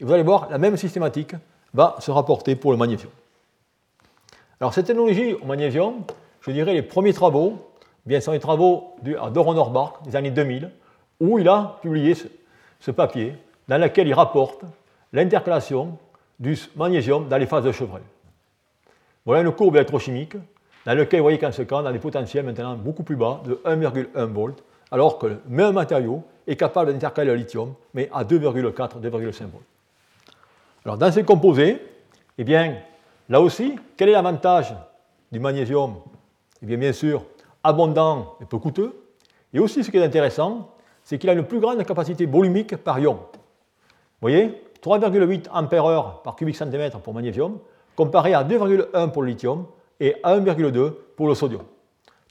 Speaker 1: Et vous allez voir, la même systématique va se rapporter pour le magnésium. Alors, cette technologie au magnésium, je dirais les premiers travaux, eh bien, sont les travaux de Doron Orbach des années 2000, où il a publié ce papier dans lequel il rapporte l'intercalation du magnésium dans les phases de chevreuil. Voilà une courbe électrochimique dans laquelle vous voyez qu'en ce cas, on a des potentiels maintenant beaucoup plus bas de 1,1 volt, alors que le même matériau est capable d'intercaler le lithium, mais à 2,4, 2,5 volts. Alors dans ces composés, eh bien, là aussi, quel est l'avantage du magnésium? Eh bien, bien sûr, abondant et peu coûteux. Et aussi, ce qui est intéressant, c'est qu'il a une plus grande capacité volumique par ion. Vous voyez 3,8 ampères par cubic centimètre pour magnésium, comparé à 2,1 pour le lithium et à 1,2 pour le sodium.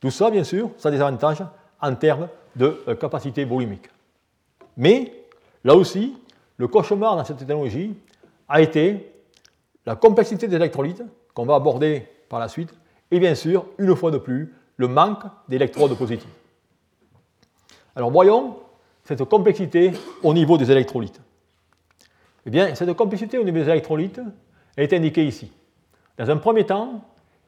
Speaker 1: Tout ça, bien sûr, ça a des avantages en termes de euh, capacité volumique. Mais, là aussi, le cauchemar dans cette technologie a été la complexité des électrolytes, qu'on va aborder par la suite, et bien sûr, une fois de plus, le manque d'électrodes positives. Alors voyons cette complexité au niveau des électrolytes. Eh bien, cette complexité au niveau des électrolytes est indiquée ici. Dans un premier temps,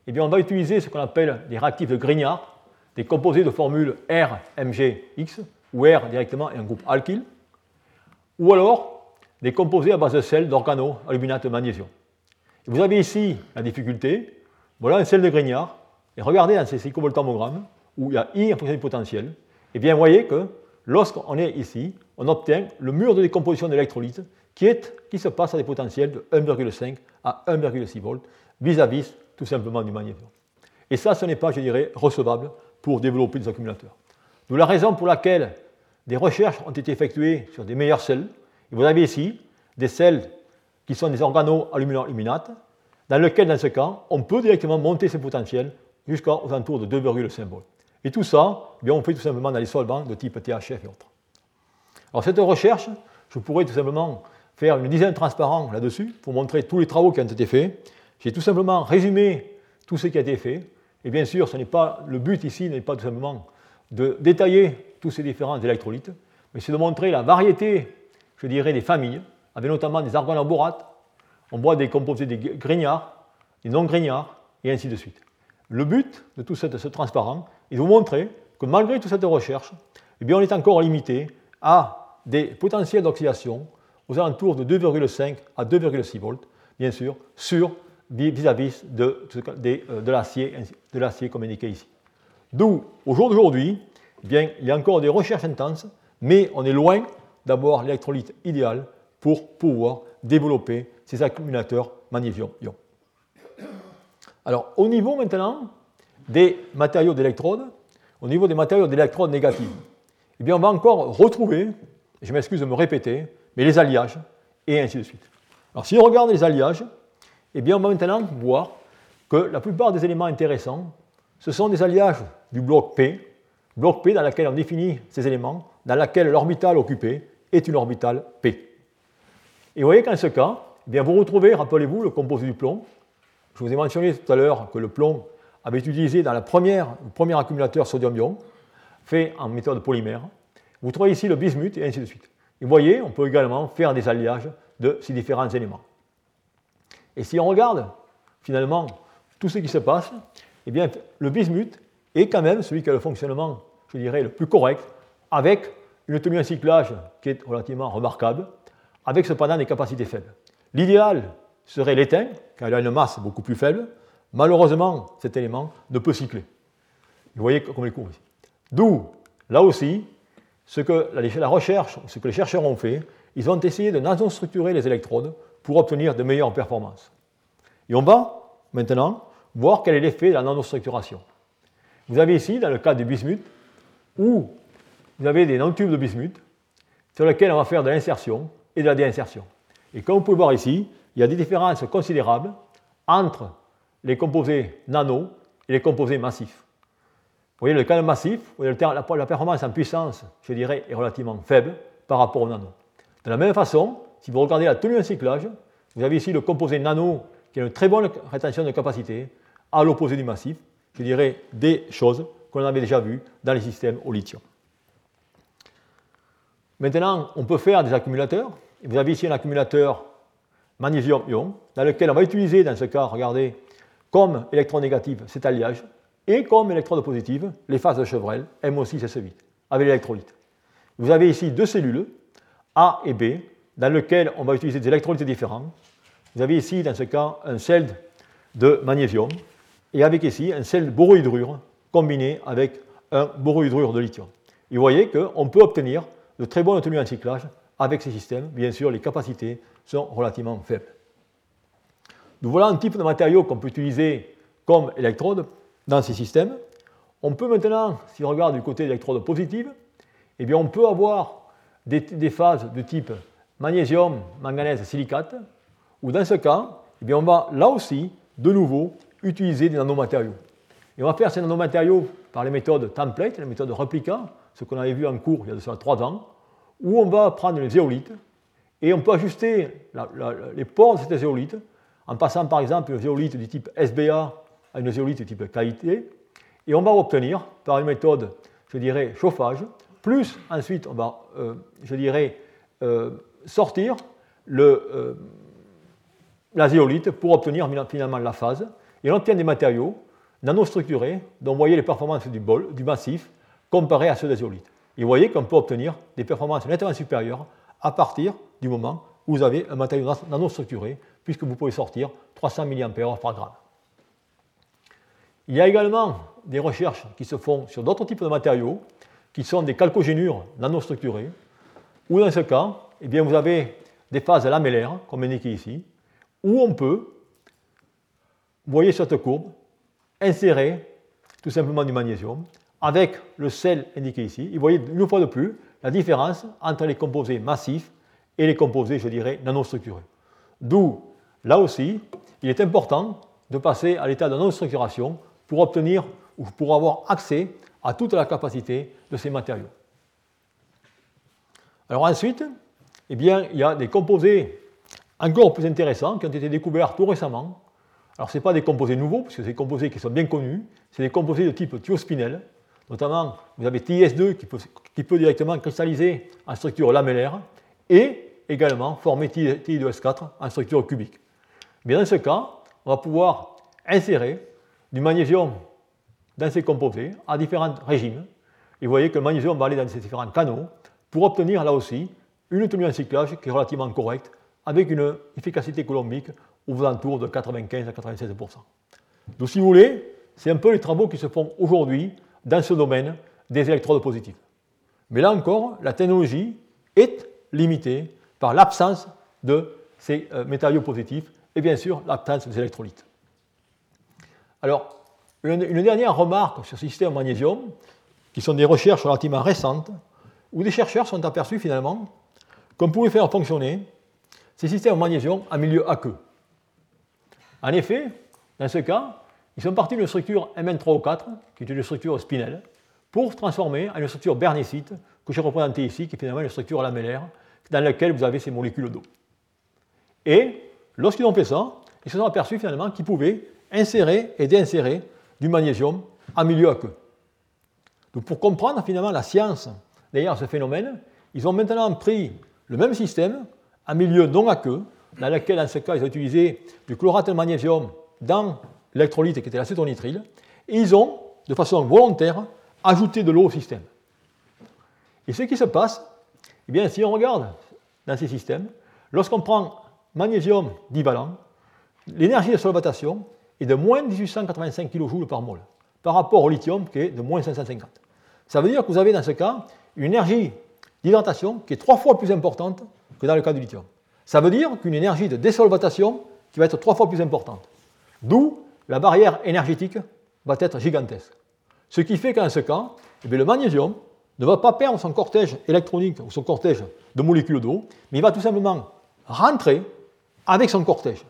Speaker 1: eh bien, on va utiliser ce qu'on appelle des réactifs de Grignard, des composés de formule RMGX, où R directement est un groupe alkyle, ou alors des composés à base de sel d'organo-aluminate de magnésium. vous avez ici la difficulté, voilà un sel de Grignard, et regardez dans ces cyclovoltammogrammes, où il y a I en fonction du potentiel, et eh bien, vous voyez que lorsqu'on est ici, on obtient le mur de décomposition d'électrolytes qui, se passe à des potentiels de 1,5 à 1,6 volts vis-à-vis tout simplement du magnésium. Et ça, ce n'est pas, je dirais, recevable pour développer des accumulateurs. D'où la raison pour laquelle des recherches ont été effectuées sur des meilleures sels. Et vous avez ici des sels qui sont des organo-aluminates, dans lesquels, dans ce cas, on peut directement monter ces potentiels jusqu'aux alentours de 2,5 volts. Et tout ça, eh bien, on fait tout simplement dans les solvants de type THF et autres. Alors cette recherche, je pourrais tout simplement faire une dizaine de transparents là-dessus pour montrer tous les travaux qui ont été faits. J'ai tout simplement résumé tout ce qui a été fait. Et bien sûr, ce n'est pas, le but ici n'est pas tout simplement de détailler tous ces différents électrolytes, mais c'est de montrer la variété, je dirais, des familles, avec notamment des argonaborates. On voit des composés des grignards, des non-grignards, et ainsi de suite. Le but de tout ce, transparent est de vous montrer que malgré toute cette recherche, eh bien, on est encore limité à des potentiels d'oxydation aux alentours de 2,5 à 2,6 volts, bien sûr, sur vis-à-vis de, euh, de l'acier comme indiqué ici. D'où, au jour d'aujourd'hui, eh bien, il y a encore des recherches intenses, mais on est loin d'avoir l'électrolyte idéal pour pouvoir développer ces accumulateurs magnésium-ion. Alors, au niveau maintenant des matériaux d'électrodes, au niveau des matériaux d'électrodes négatives, eh bien, on va encore retrouver, je m'excuse de me répéter, mais les alliages, et ainsi de suite. Alors, si on regarde les alliages, eh bien, on va maintenant voir que la plupart des éléments intéressants, ce sont des alliages du bloc P, bloc P dans lequel on définit ces éléments, dans lequel l'orbital occupé est une orbitale P. Et vous voyez qu'en ce cas, eh bien, vous retrouvez, rappelez-vous, le composé du plomb. Je vous ai mentionné tout à l'heure que le plomb avait été utilisé dans la première, le premier accumulateur sodium-ion, fait en méthode polymère. Vous trouvez ici le bismuth et ainsi de suite. Et vous voyez, on peut également faire des alliages de ces différents éléments. Et si on regarde finalement tout ce qui se passe, eh bien, le bismuth est quand même celui qui a le fonctionnement, je dirais, le plus correct, avec une tenue en cyclage qui est relativement remarquable, avec cependant des capacités faibles. L'idéal serait l'étain, car il a une masse beaucoup plus faible. Malheureusement, cet élément ne peut cycler. Vous voyez comme il court ici. D'où, là aussi, ce que la recherche, ce que les chercheurs ont fait, ils ont essayé de nanostructurer les électrodes pour obtenir de meilleures performances. Et on va maintenant voir quel est l'effet de la nanostructuration. Vous avez ici, dans le cas du bismuth, où vous avez des nanotubes de bismuth sur lesquels on va faire de l'insertion et de la déinsertion. Et comme vous pouvez voir ici, il y a des différences considérables entre les composés nano et les composés massifs. Vous voyez, le cas massif, la performance en puissance, je dirais, est relativement faible par rapport au nano. De la même façon, si vous regardez la tenue en cyclage, vous avez ici le composé nano qui a une très bonne rétention de capacité, à l'opposé du massif, je dirais des choses qu'on avait déjà vues dans les systèmes au lithium. Maintenant, on peut faire des accumulateurs. Vous avez ici un accumulateur magnésium-ion, dans lequel on va utiliser, dans ce cas, regardez, comme électronégative cet alliage, et comme électrode positive, les phases de Chevrel, MO6 et S8, avec l'électrolyte. Vous avez ici deux cellules, A et B, dans lesquelles on va utiliser des électrolytes différents. Vous avez ici, dans ce cas, un sel de magnésium, et avec ici un sel de borohydrure combiné avec un borohydrure de lithium. Et vous voyez qu'on peut obtenir de très bonnes tenues en cyclage avec ces systèmes. Bien sûr, les capacités sont relativement faibles. Nous voilà un type de matériau qu'on peut utiliser comme électrode dans ces systèmes. On peut maintenant, si on regarde du côté d'électrode positive, eh bien on peut avoir des, phases de type magnésium, manganèse, silicate, ou dans ce cas, eh bien on va là aussi, de nouveau, utiliser des nanomatériaux. Et on va faire ces nanomatériaux par les méthodes template, les méthodes replica, ce qu'on avait vu en cours il y a de cela trois ans, où on va prendre les zéolithes et on peut ajuster les ports de ces zéolithes en passant par exemple une zéolite du type SBA à une zéolite du type qualité, et on va obtenir par une méthode, je dirais, chauffage, plus ensuite on va, euh, je dirais, euh, sortir le, euh, la zéolite pour obtenir finalement la phase, et on obtient des matériaux nanostructurés dont vous voyez les performances du bol, du massif, comparées à ceux des zéolites. Et vous voyez qu'on peut obtenir des performances nettement supérieures à partir du moment où vous avez un matériau nanostructuré, puisque vous pouvez sortir 300 mAh par gramme. Il y a également des recherches qui se font sur d'autres types de matériaux, qui sont des calcogénures nanostructurées, où dans ce cas, eh bien, vous avez des phases lamellaires, comme indiqué ici, où on peut, vous voyez cette courbe, insérer tout simplement du magnésium avec le sel indiqué ici. Et vous voyez une fois de plus la différence entre les composés massifs et les composés, je dirais, nanostructurés. D'où, là aussi, il est important de passer à l'état de nanostructuration pour obtenir ou pour avoir accès à toute la capacité de ces matériaux. Alors ensuite, eh bien, il y a des composés encore plus intéressants qui ont été découverts tout récemment. Alors ce ne pas des composés nouveaux, parce que c'est des composés qui sont bien connus, c'est des composés de type thiospinel, Notamment, vous avez TIS2 qui peut, directement cristalliser en structure lamellaire et également former TI2S4 en structure cubique. Mais dans ce cas, on va pouvoir insérer du magnésium dans ces composés à différents régimes. Et vous voyez que le magnésium va aller dans ces différents canaux pour obtenir là aussi une tenue en cyclage qui est relativement correcte avec une efficacité coulombique aux alentours de 95 à 96% Donc si vous voulez, c'est un peu les travaux qui se font aujourd'hui dans ce domaine des électrodes positives. Mais là encore, la technologie est limitée par l'absence de ces euh, matériaux positifs et bien sûr l'absence des électrolytes. Alors, une, dernière remarque sur ce système magnésium, qui sont des recherches relativement récentes, où des chercheurs sont aperçus finalement qu'on pouvait faire fonctionner ces systèmes magnésium en milieu aqueux. En effet, dans ce cas, ils sont partis d'une structure Mn3O4, qui est une structure spinelle, pour transformer en une structure bernicite, que j'ai représentée ici, qui est finalement une structure lamellaire, dans laquelle vous avez ces molécules d'eau. Et lorsqu'ils ont fait ça, ils se sont aperçus finalement qu'ils pouvaient insérer et déinsérer du magnésium en milieu aqueux. Donc pour comprendre finalement la science derrière ce phénomène, ils ont maintenant pris le même système en milieu non aqueux, dans lequel, dans ce cas, ils ont utilisé du chlorate de magnésium dans l'électrolyte qui était l'acétonitrile, et ils ont, de façon volontaire, ajouté de l'eau au système. Et ce qui se passe, eh bien, si on regarde dans ces systèmes, lorsqu'on prend magnésium divalent, l'énergie de solvatation est de moins 1885 kJ par mol, par rapport au lithium qui est de moins 550. Ça veut dire que vous avez dans ce cas une énergie d'hydratation qui est trois fois plus importante que dans le cas du lithium. Ça veut dire qu'une énergie de désolvatation qui va être trois fois plus importante. D'où la barrière énergétique va être gigantesque. Ce qui fait qu'en ce cas, eh le magnésium ne va pas perdre son cortège électronique ou son cortège de molécules d'eau, mais il va tout simplement rentrer avec son cortège.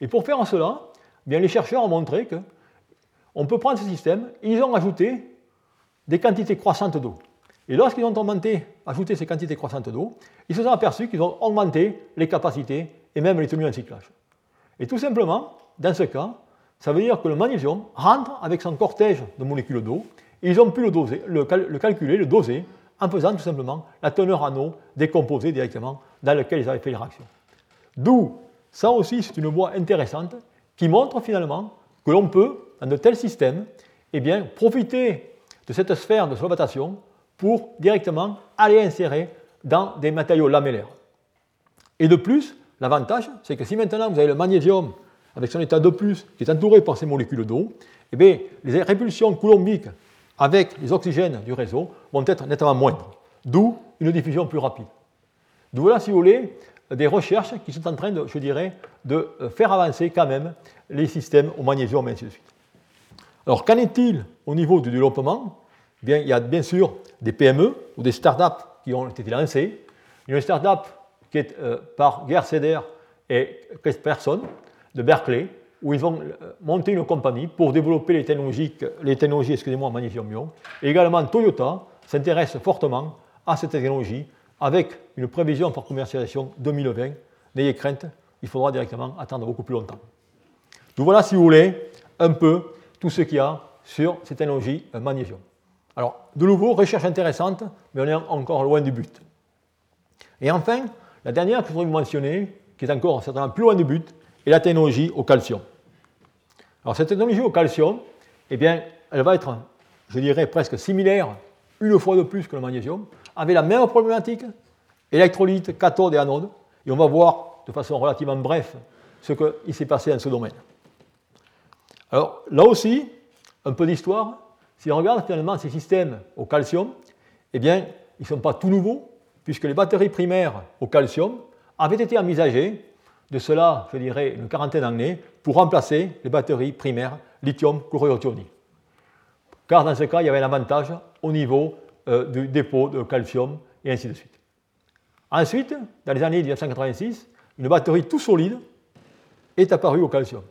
Speaker 1: Et pour faire cela, eh bien, les chercheurs ont montré qu'on peut prendre ce système, et ils ont ajouté des quantités croissantes d'eau. Et lorsqu'ils ont augmenté, ajouté ces quantités croissantes d'eau, ils se sont aperçus qu'ils ont augmenté les capacités et même les tenues en cyclage. Et tout simplement, dans ce cas, ça veut dire que le magnésium rentre avec son cortège de molécules d'eau, et ils ont pu le, doser, le, calculer, le doser, en faisant tout simplement la teneur en eau des composés directement dans lequel ils avaient fait les réactions. D'où, ça aussi, c'est une voie intéressante qui montre finalement que l'on peut, dans de tels systèmes, eh bien, profiter de cette sphère de solvatation pour directement aller insérer dans des matériaux lamellaires. Et de plus, l'avantage, c'est que si maintenant vous avez le magnésium avec son état de plus qui est entouré par ces molécules d'eau, eh bien, les répulsions coulombiques avec les oxygènes du réseau vont être nettement moindres, d'où une diffusion plus rapide. D'où voilà, si vous voulez, des recherches qui sont en train, de, je dirais, de faire avancer quand même les systèmes au magnésium et ainsi de suite. Alors, qu'en est-il au niveau du développement? Bien, Il y a bien sûr des PME ou des startups qui ont été lancées. Il y a une startup qui est euh, par Gerseder et Person de Berkeley, où ils vont euh, monter une compagnie pour développer les technologies, les technologies excusez-moi, magnésium-ion. Et également, Toyota s'intéresse fortement à cette technologie avec une prévision pour commercialisation 2020. N'ayez crainte, il faudra directement attendre beaucoup plus longtemps. Donc voilà, si vous voulez, un peu tout ce qu'il y a sur ces technologies euh, magnésium. Alors, de nouveau, recherche intéressante, mais on est encore loin du but. Et enfin, la dernière que je voudrais vous mentionner, qui est encore certainement plus loin du but, est la technologie au calcium. Alors, cette technologie au calcium, eh bien, elle va être, je dirais, presque similaire, une fois de plus que le magnésium, avec la même problématique, électrolyte, cathode et anode, et on va voir de façon relativement bref ce qui s'est passé dans ce domaine. Alors, là aussi, un peu d'histoire. Si on regarde finalement ces systèmes au calcium, eh bien, ils ne sont pas tout nouveaux, puisque les batteries primaires au calcium avaient été envisagées, de cela, je dirais, une quarantaine d'années, pour remplacer les batteries primaires lithium chlorure Car dans ce cas, il y avait un avantage au niveau euh, du dépôt de calcium et ainsi de suite. Ensuite, dans les années 1986, une batterie tout solide est apparue au calcium.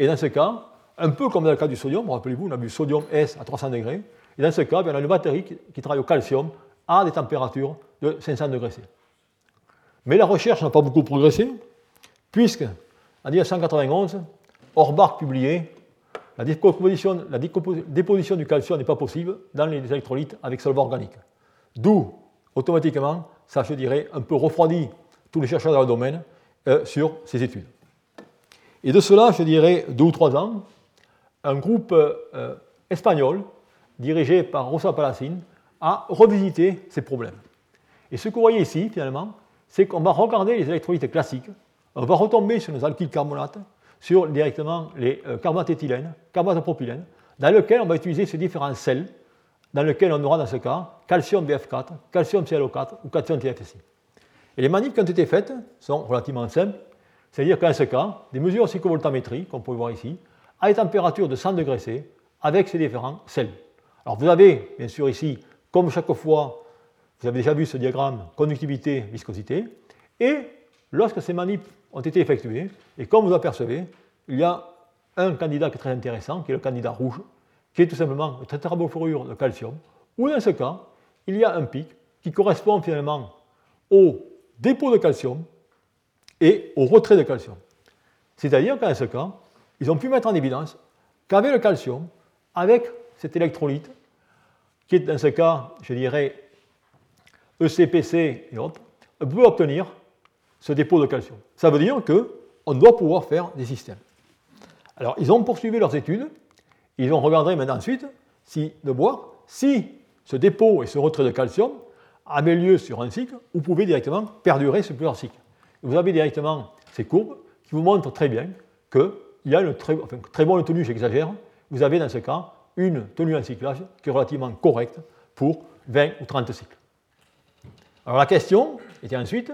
Speaker 1: Et dans ce cas, un peu comme dans le cas du sodium, rappelez-vous, on a vu sodium S à 300 degrés, et dans ce cas, on a une batterie qui, travaille au calcium à des températures de 500 degrés C. Mais la recherche n'a pas beaucoup progressé, puisque en 1991, Orbach publiait la, déposition, la déposition du calcium n'est pas possible dans les électrolytes avec solvant organique. D'où, automatiquement, ça, je dirais, un peu refroidit tous les chercheurs dans le domaine euh, sur ces études. Et de cela, je dirais, deux ou trois ans, un groupe euh, espagnol, dirigé par Rosa Palacin, a revisité ces problèmes. Et ce que vous voyez ici, finalement, c'est qu'on va regarder les électrolytes classiques, on va retomber sur nos alkyles carbonates, sur directement les euh, carbonates éthylène, carbonates dans lequel on va utiliser ces différents sels, dans lesquels on aura dans ce cas calcium BF4, calcium ClO4 ou calcium TFSI. Et les manips qui ont été faites sont relativement simples, c'est-à-dire qu'en ce cas, des mesures de cyclovoltamétrie, comme vous pouvez voir ici, à des températures de 100 degrés C avec ces différents sels. Alors vous avez bien sûr ici, comme chaque fois, vous avez déjà vu ce diagramme conductivité, viscosité, et lorsque ces manips ont été effectuées, et comme vous apercevez, il y a un candidat qui est très intéressant, qui est le candidat rouge, qui est tout simplement le tétrabofluorure de calcium, où dans ce cas, il y a un pic qui correspond finalement au dépôt de calcium et au retrait de calcium. C'est-à-dire qu'en ce cas, ils ont pu mettre en évidence qu'avec le calcium, avec cet électrolyte, qui est dans ce cas, je dirais, ECPC et autres, on peut obtenir ce dépôt de calcium. Ça veut dire qu'on doit pouvoir faire des systèmes. Alors, ils ont poursuivi leurs études, ils ont regardé maintenant ensuite si, de voir si ce dépôt et ce retrait de calcium avaient lieu sur un cycle, vous pouvez directement perdurer sur plusieurs cycles. Vous avez directement ces courbes qui vous montrent très bien qu'il y a une très, très bonne tenue, j'exagère, vous avez dans ce cas une tenue en cyclage qui est relativement correcte pour 20 ou 30 cycles. Alors la question était ensuite,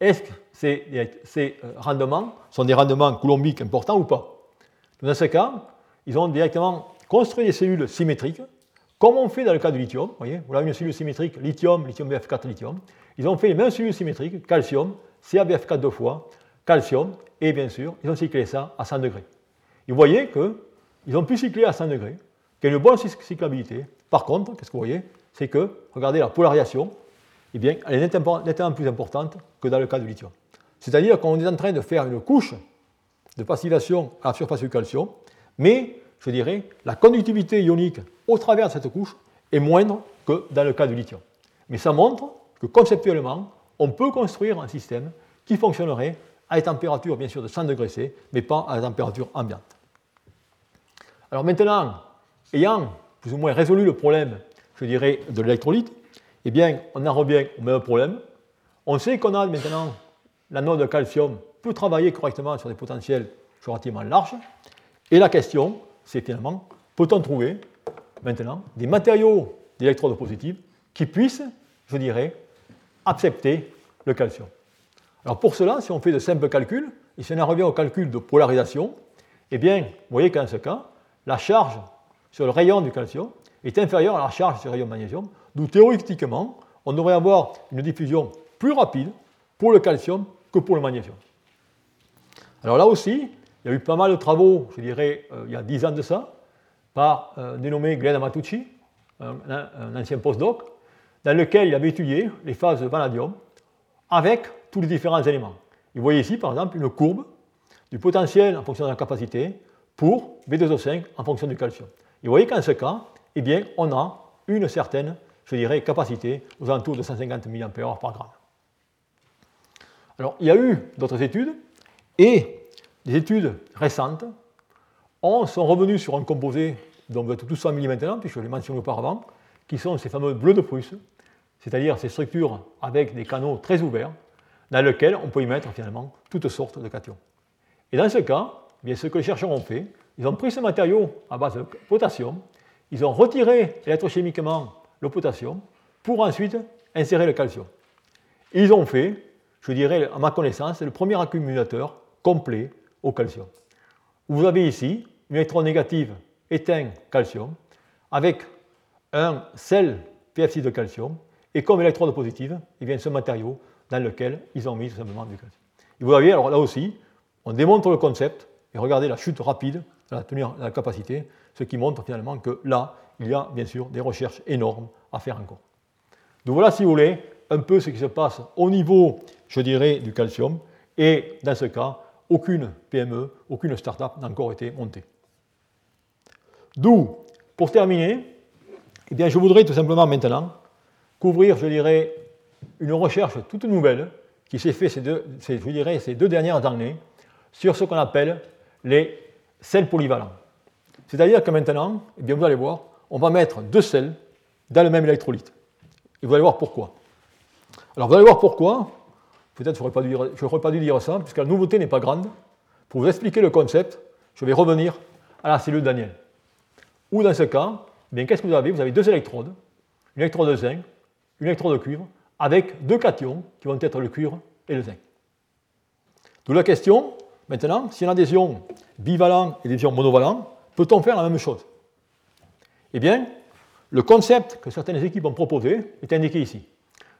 Speaker 1: est-ce que ces, euh, rendements sont des rendements coulombiques importants ou pas? Dans ce cas, ils ont directement construit des cellules symétriques, comme on fait dans le cas du lithium. Vous voyez, voilà une cellule symétrique lithium, lithium BF4, lithium. Ils ont fait les mêmes cellules symétriques, calcium, CaBF4 deux fois, calcium, et bien sûr, ils ont cyclé ça à 100 degrés. Et vous voyez qu'ils ont pu cycler à 100 degrés, qu'il y a une bonne cyclabilité. Par contre, qu'est-ce que vous voyez? C'est que, regardez la polarisation, eh bien, elle est nettement plus importante que dans le cas du lithium. C'est-à-dire qu'on est en train de faire une couche de passivation à la surface du calcium, mais, je dirais, la conductivité ionique au travers de cette couche est moindre que dans le cas du lithium. Mais ça montre que conceptuellement, on peut construire un système qui fonctionnerait à des températures, bien sûr, de 100 degrés C, mais pas à la température ambiante. Alors maintenant, ayant plus ou moins résolu le problème, je dirais, de l'électrolyte, eh bien, on en revient au même problème. On sait qu'on a maintenant l'anode de calcium peut travailler correctement sur des potentiels relativement larges. Et la question, c'est finalement, peut-on trouver maintenant des matériaux d'électrodes positives qui puissent, je dirais, accepter le calcium? Alors pour cela, si on fait de simples calculs, et si on en revient au calcul de polarisation, eh bien, vous voyez qu'en ce cas, la charge sur le rayon du calcium est inférieure à la charge sur le rayon magnésium, d'où théoriquement, on devrait avoir une diffusion plus rapide pour le calcium que pour le magnésium. Alors là aussi, il y a eu pas mal de travaux, je dirais, euh, il y a 10 ans de ça, par un euh, dénommé Glenn Amatucci, un, ancien postdoc, dans lequel il avait étudié les phases de vanadium avec tous les différents éléments. Vous voyez ici, par exemple, une courbe du potentiel en fonction de la capacité pour B2O5 en fonction du calcium. Vous voyez qu'en ce cas, eh bien, on a une certaine, je dirais, capacité aux alentours de 150 mAh par gramme. Alors, il y a eu d'autres études, et des études récentes on, sont revenues sur un composé dont vous êtes tous maintenant, puisque je l'ai mentionné auparavant, qui sont ces fameux bleus de Prusse, c'est-à-dire ces structures avec des canaux très ouverts, dans lesquels on peut y mettre finalement toutes sortes de cations. Et dans ce cas, eh bien, ce que les chercheurs ont fait, ils ont pris ce matériau à base de potassium, ils ont retiré électrochimiquement le potassium pour ensuite insérer le calcium. Ils ont fait, je dirais, à ma connaissance, le premier accumulateur complet au calcium. Vous avez ici une électron négative éteint calcium avec un sel PFC de calcium et comme électrode positive, vient ce matériau dans lequel ils ont mis tout simplement du calcium. Et vous voyez, alors là aussi, on démontre le concept et regardez la chute rapide de la, tenue, de la capacité, ce qui montre finalement que là, il y a bien sûr des recherches énormes à faire encore. Donc voilà, si vous voulez, un peu ce qui se passe au niveau, je dirais, du calcium. Et dans ce cas, aucune PME, aucune start-up n'a encore été montée. D'où, pour terminer, eh bien, je voudrais tout simplement maintenant couvrir, je dirais, une recherche toute nouvelle qui s'est faite ces deux, je dirais, ces deux dernières années sur ce qu'on appelle les sels polyvalents. C'est-à-dire que maintenant, eh bien, vous allez voir, on va mettre deux sels dans le même électrolyte. Et vous allez voir pourquoi. Alors vous allez voir pourquoi. Peut-être je n'aurais pas, dû dire ça, puisque la nouveauté n'est pas grande. Pour vous expliquer le concept, je vais revenir à la cellule Daniel. Ou dans ce cas, eh qu'est-ce que vous avez? Vous avez deux électrodes, une électrode de zinc, une électrode de cuivre, avec deux cations qui vont être le cuivre et le zinc. D'où la question, maintenant, si une adhésion bivalents et des ions monovalents, peut-on faire la même chose? Eh bien, le concept que certaines équipes ont proposé est indiqué ici.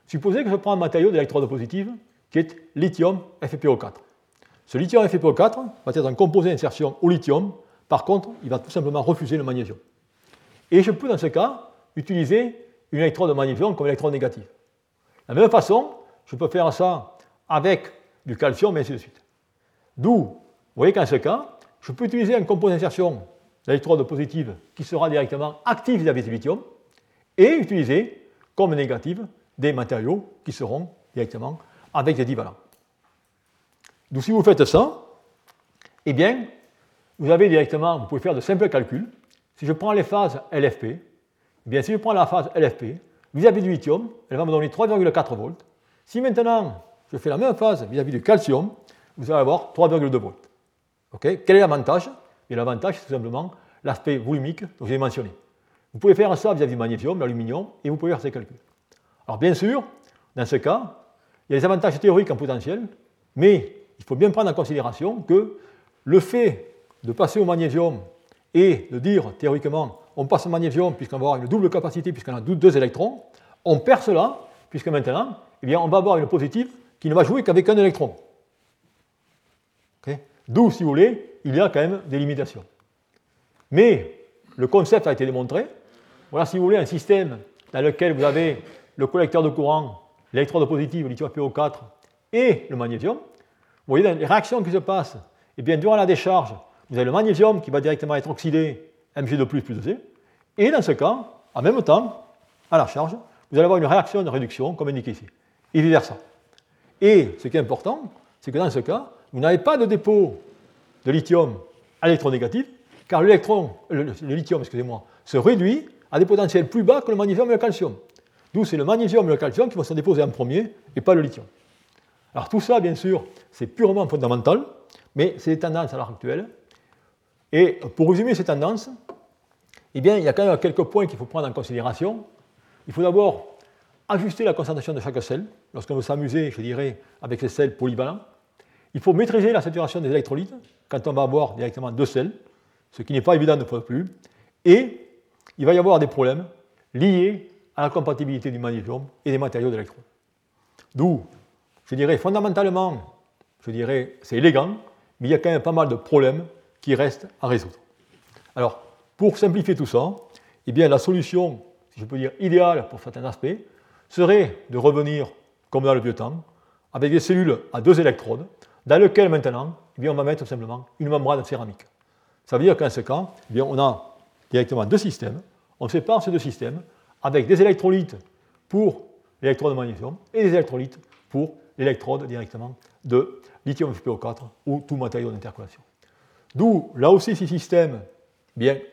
Speaker 1: Supposez que je prends un matériau d'électrode positive qui est lithium FePO4. Ce lithium FePO4 va être un composé d'insertion au lithium, par contre, il va tout simplement refuser le magnésium. Et je peux, dans ce cas, utiliser une électrode de magnésium comme électrode négative. De la même façon, je peux faire ça avec du calcium et ainsi de suite. D'où, vous voyez qu'en ce cas, je peux utiliser un composé d'insertion d'électrode positive qui sera directement actif vis-à-vis du lithium et utiliser comme négative des matériaux qui seront directement avec des divalents. Donc si vous faites ça, eh bien, vous avez directement, vous pouvez faire de simples calculs. Si je prends les phases LFP, eh bien, si je prends la phase LFP, vis-à-vis du lithium, elle va me donner 3,4 volts. Si maintenant, je fais la même phase vis-à-vis du calcium, vous allez avoir 3,2 volts. Quel est l'avantage? Et l'avantage, c'est tout simplement l'aspect volumique dont j'ai mentionné. Vous pouvez faire ça vis-à-vis du magnésium, l'aluminium, et vous pouvez faire ces calculs. Alors bien sûr, dans ce cas, il y a des avantages théoriques en potentiel, mais il faut bien prendre en considération que le fait de passer au magnésium et de dire théoriquement on passe au magnésium puisqu'on va avoir une double capacité puisqu'on a deux électrons, on perd cela puisque maintenant eh bien, on va avoir une positive qui ne va jouer qu'avec un électron. D'où, si vous voulez, il y a quand même des limitations. Mais le concept a été démontré. Voilà, si vous voulez, un système dans lequel vous avez le collecteur de courant, l'électrode positive, le lithium PO4 et le magnésium. Vous voyez les réactions qui se passent. Eh bien, durant la décharge, vous avez le magnésium qui va directement être oxydé, Mg2 plus plus 2C. Et dans ce cas, en même temps, à la charge, vous allez avoir une réaction de réduction, comme indiqué ici, et vice-versa. Et ce qui est important, c'est que dans ce cas, vous n'avez pas de dépôt de lithium à l'électronégatif, car l'électron, le, le lithium, excusez-moi, se réduit à des potentiels plus bas que le magnésium et le calcium. D'où c'est le magnésium et le calcium qui vont se déposer en premier et pas le lithium. Alors tout ça, bien sûr, c'est purement fondamental, mais c'est des tendances à l'heure actuelle. Et pour résumer ces tendances, eh bien, il y a quand même quelques points qu'il faut prendre en considération. Il faut d'abord ajuster la concentration de chaque sel, lorsqu'on veut s'amuser, je dirais, avec ces sels polyvalents. Il faut maîtriser la saturation des électrolytes quand on va avoir directement deux sels, ce qui n'est pas évident de fois plus. Et il va y avoir des problèmes liés à la compatibilité du magnésium et des matériaux d'électrode. D'où je dirais fondamentalement, je dirais, c'est élégant, mais il y a quand même pas mal de problèmes qui restent à résoudre. Alors, pour simplifier tout ça, eh bien, la solution, si je peux dire idéale pour certains aspects, serait de revenir, comme dans le vieux temps, avec des cellules à deux électrodes, dans lesquelles maintenant, eh bien, on va mettre simplement une membrane céramique. Ça veut dire qu'en ce cas, eh bien, on a directement deux systèmes, on sépare ces deux systèmes avec des électrolytes pour l'électrode de magnésium et des électrolytes pour l'électrode directement de lithium FePO4 ou tout matériau d'intercolation. D'où, là aussi, ces systèmes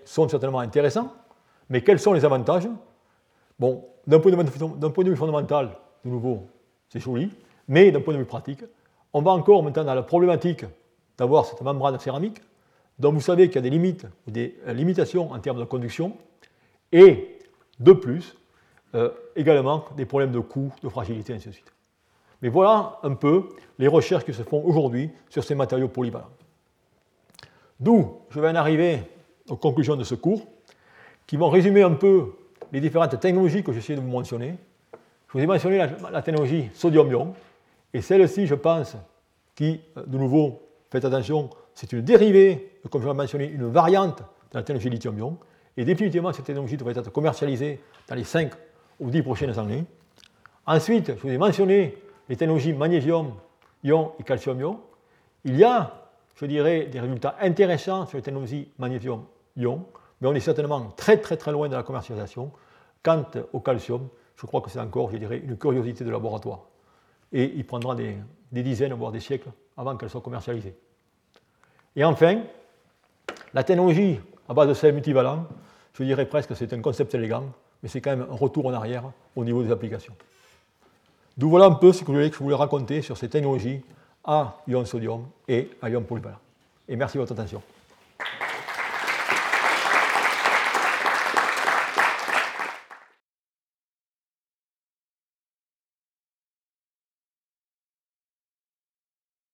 Speaker 1: sont certainement intéressants, mais quels sont les avantages? Bon, d'un point, de vue fondamental, de nouveau, c'est joli, mais d'un point de vue pratique, on va encore maintenant dans la problématique d'avoir cette membrane céramique, dont vous savez qu'il y a des limites ou des euh, limitations en termes de conduction, et de plus, euh, également des problèmes de coût, de fragilité, ainsi de suite. Mais voilà un peu les recherches qui se font aujourd'hui sur ces matériaux polyvalents. D'où je vais en arriver aux conclusions de ce cours, qui vont résumer un peu les différentes technologies que j'essaie de vous mentionner. Je vous ai mentionné la, technologie sodium-ion, et celle-ci, je pense, qui, de nouveau, faites attention, c'est une dérivée, comme je l'ai mentionné, une variante de la technologie lithium-ion, et définitivement, cette technologie devrait être commercialisée dans les 5 ou 10 prochaines années. Ensuite, je vous ai mentionné les technologies magnésium, ion et calcium ion, il y a, je dirais, des résultats intéressants sur les technologies magnésium, mais on est certainement très très très loin de la commercialisation. Quant au calcium, je crois que c'est encore, je dirais, une curiosité de laboratoire. Et il prendra des, dizaines, voire des siècles avant qu'elle soit commercialisée. Et enfin, la technologie à base de sels multivalents, je dirais presque que c'est un concept élégant, mais c'est quand même un retour en arrière au niveau des applications. D'où voilà un peu ce que je voulais raconter sur ces technologies à ion sodium et à ion polyvalent. Et merci de votre attention.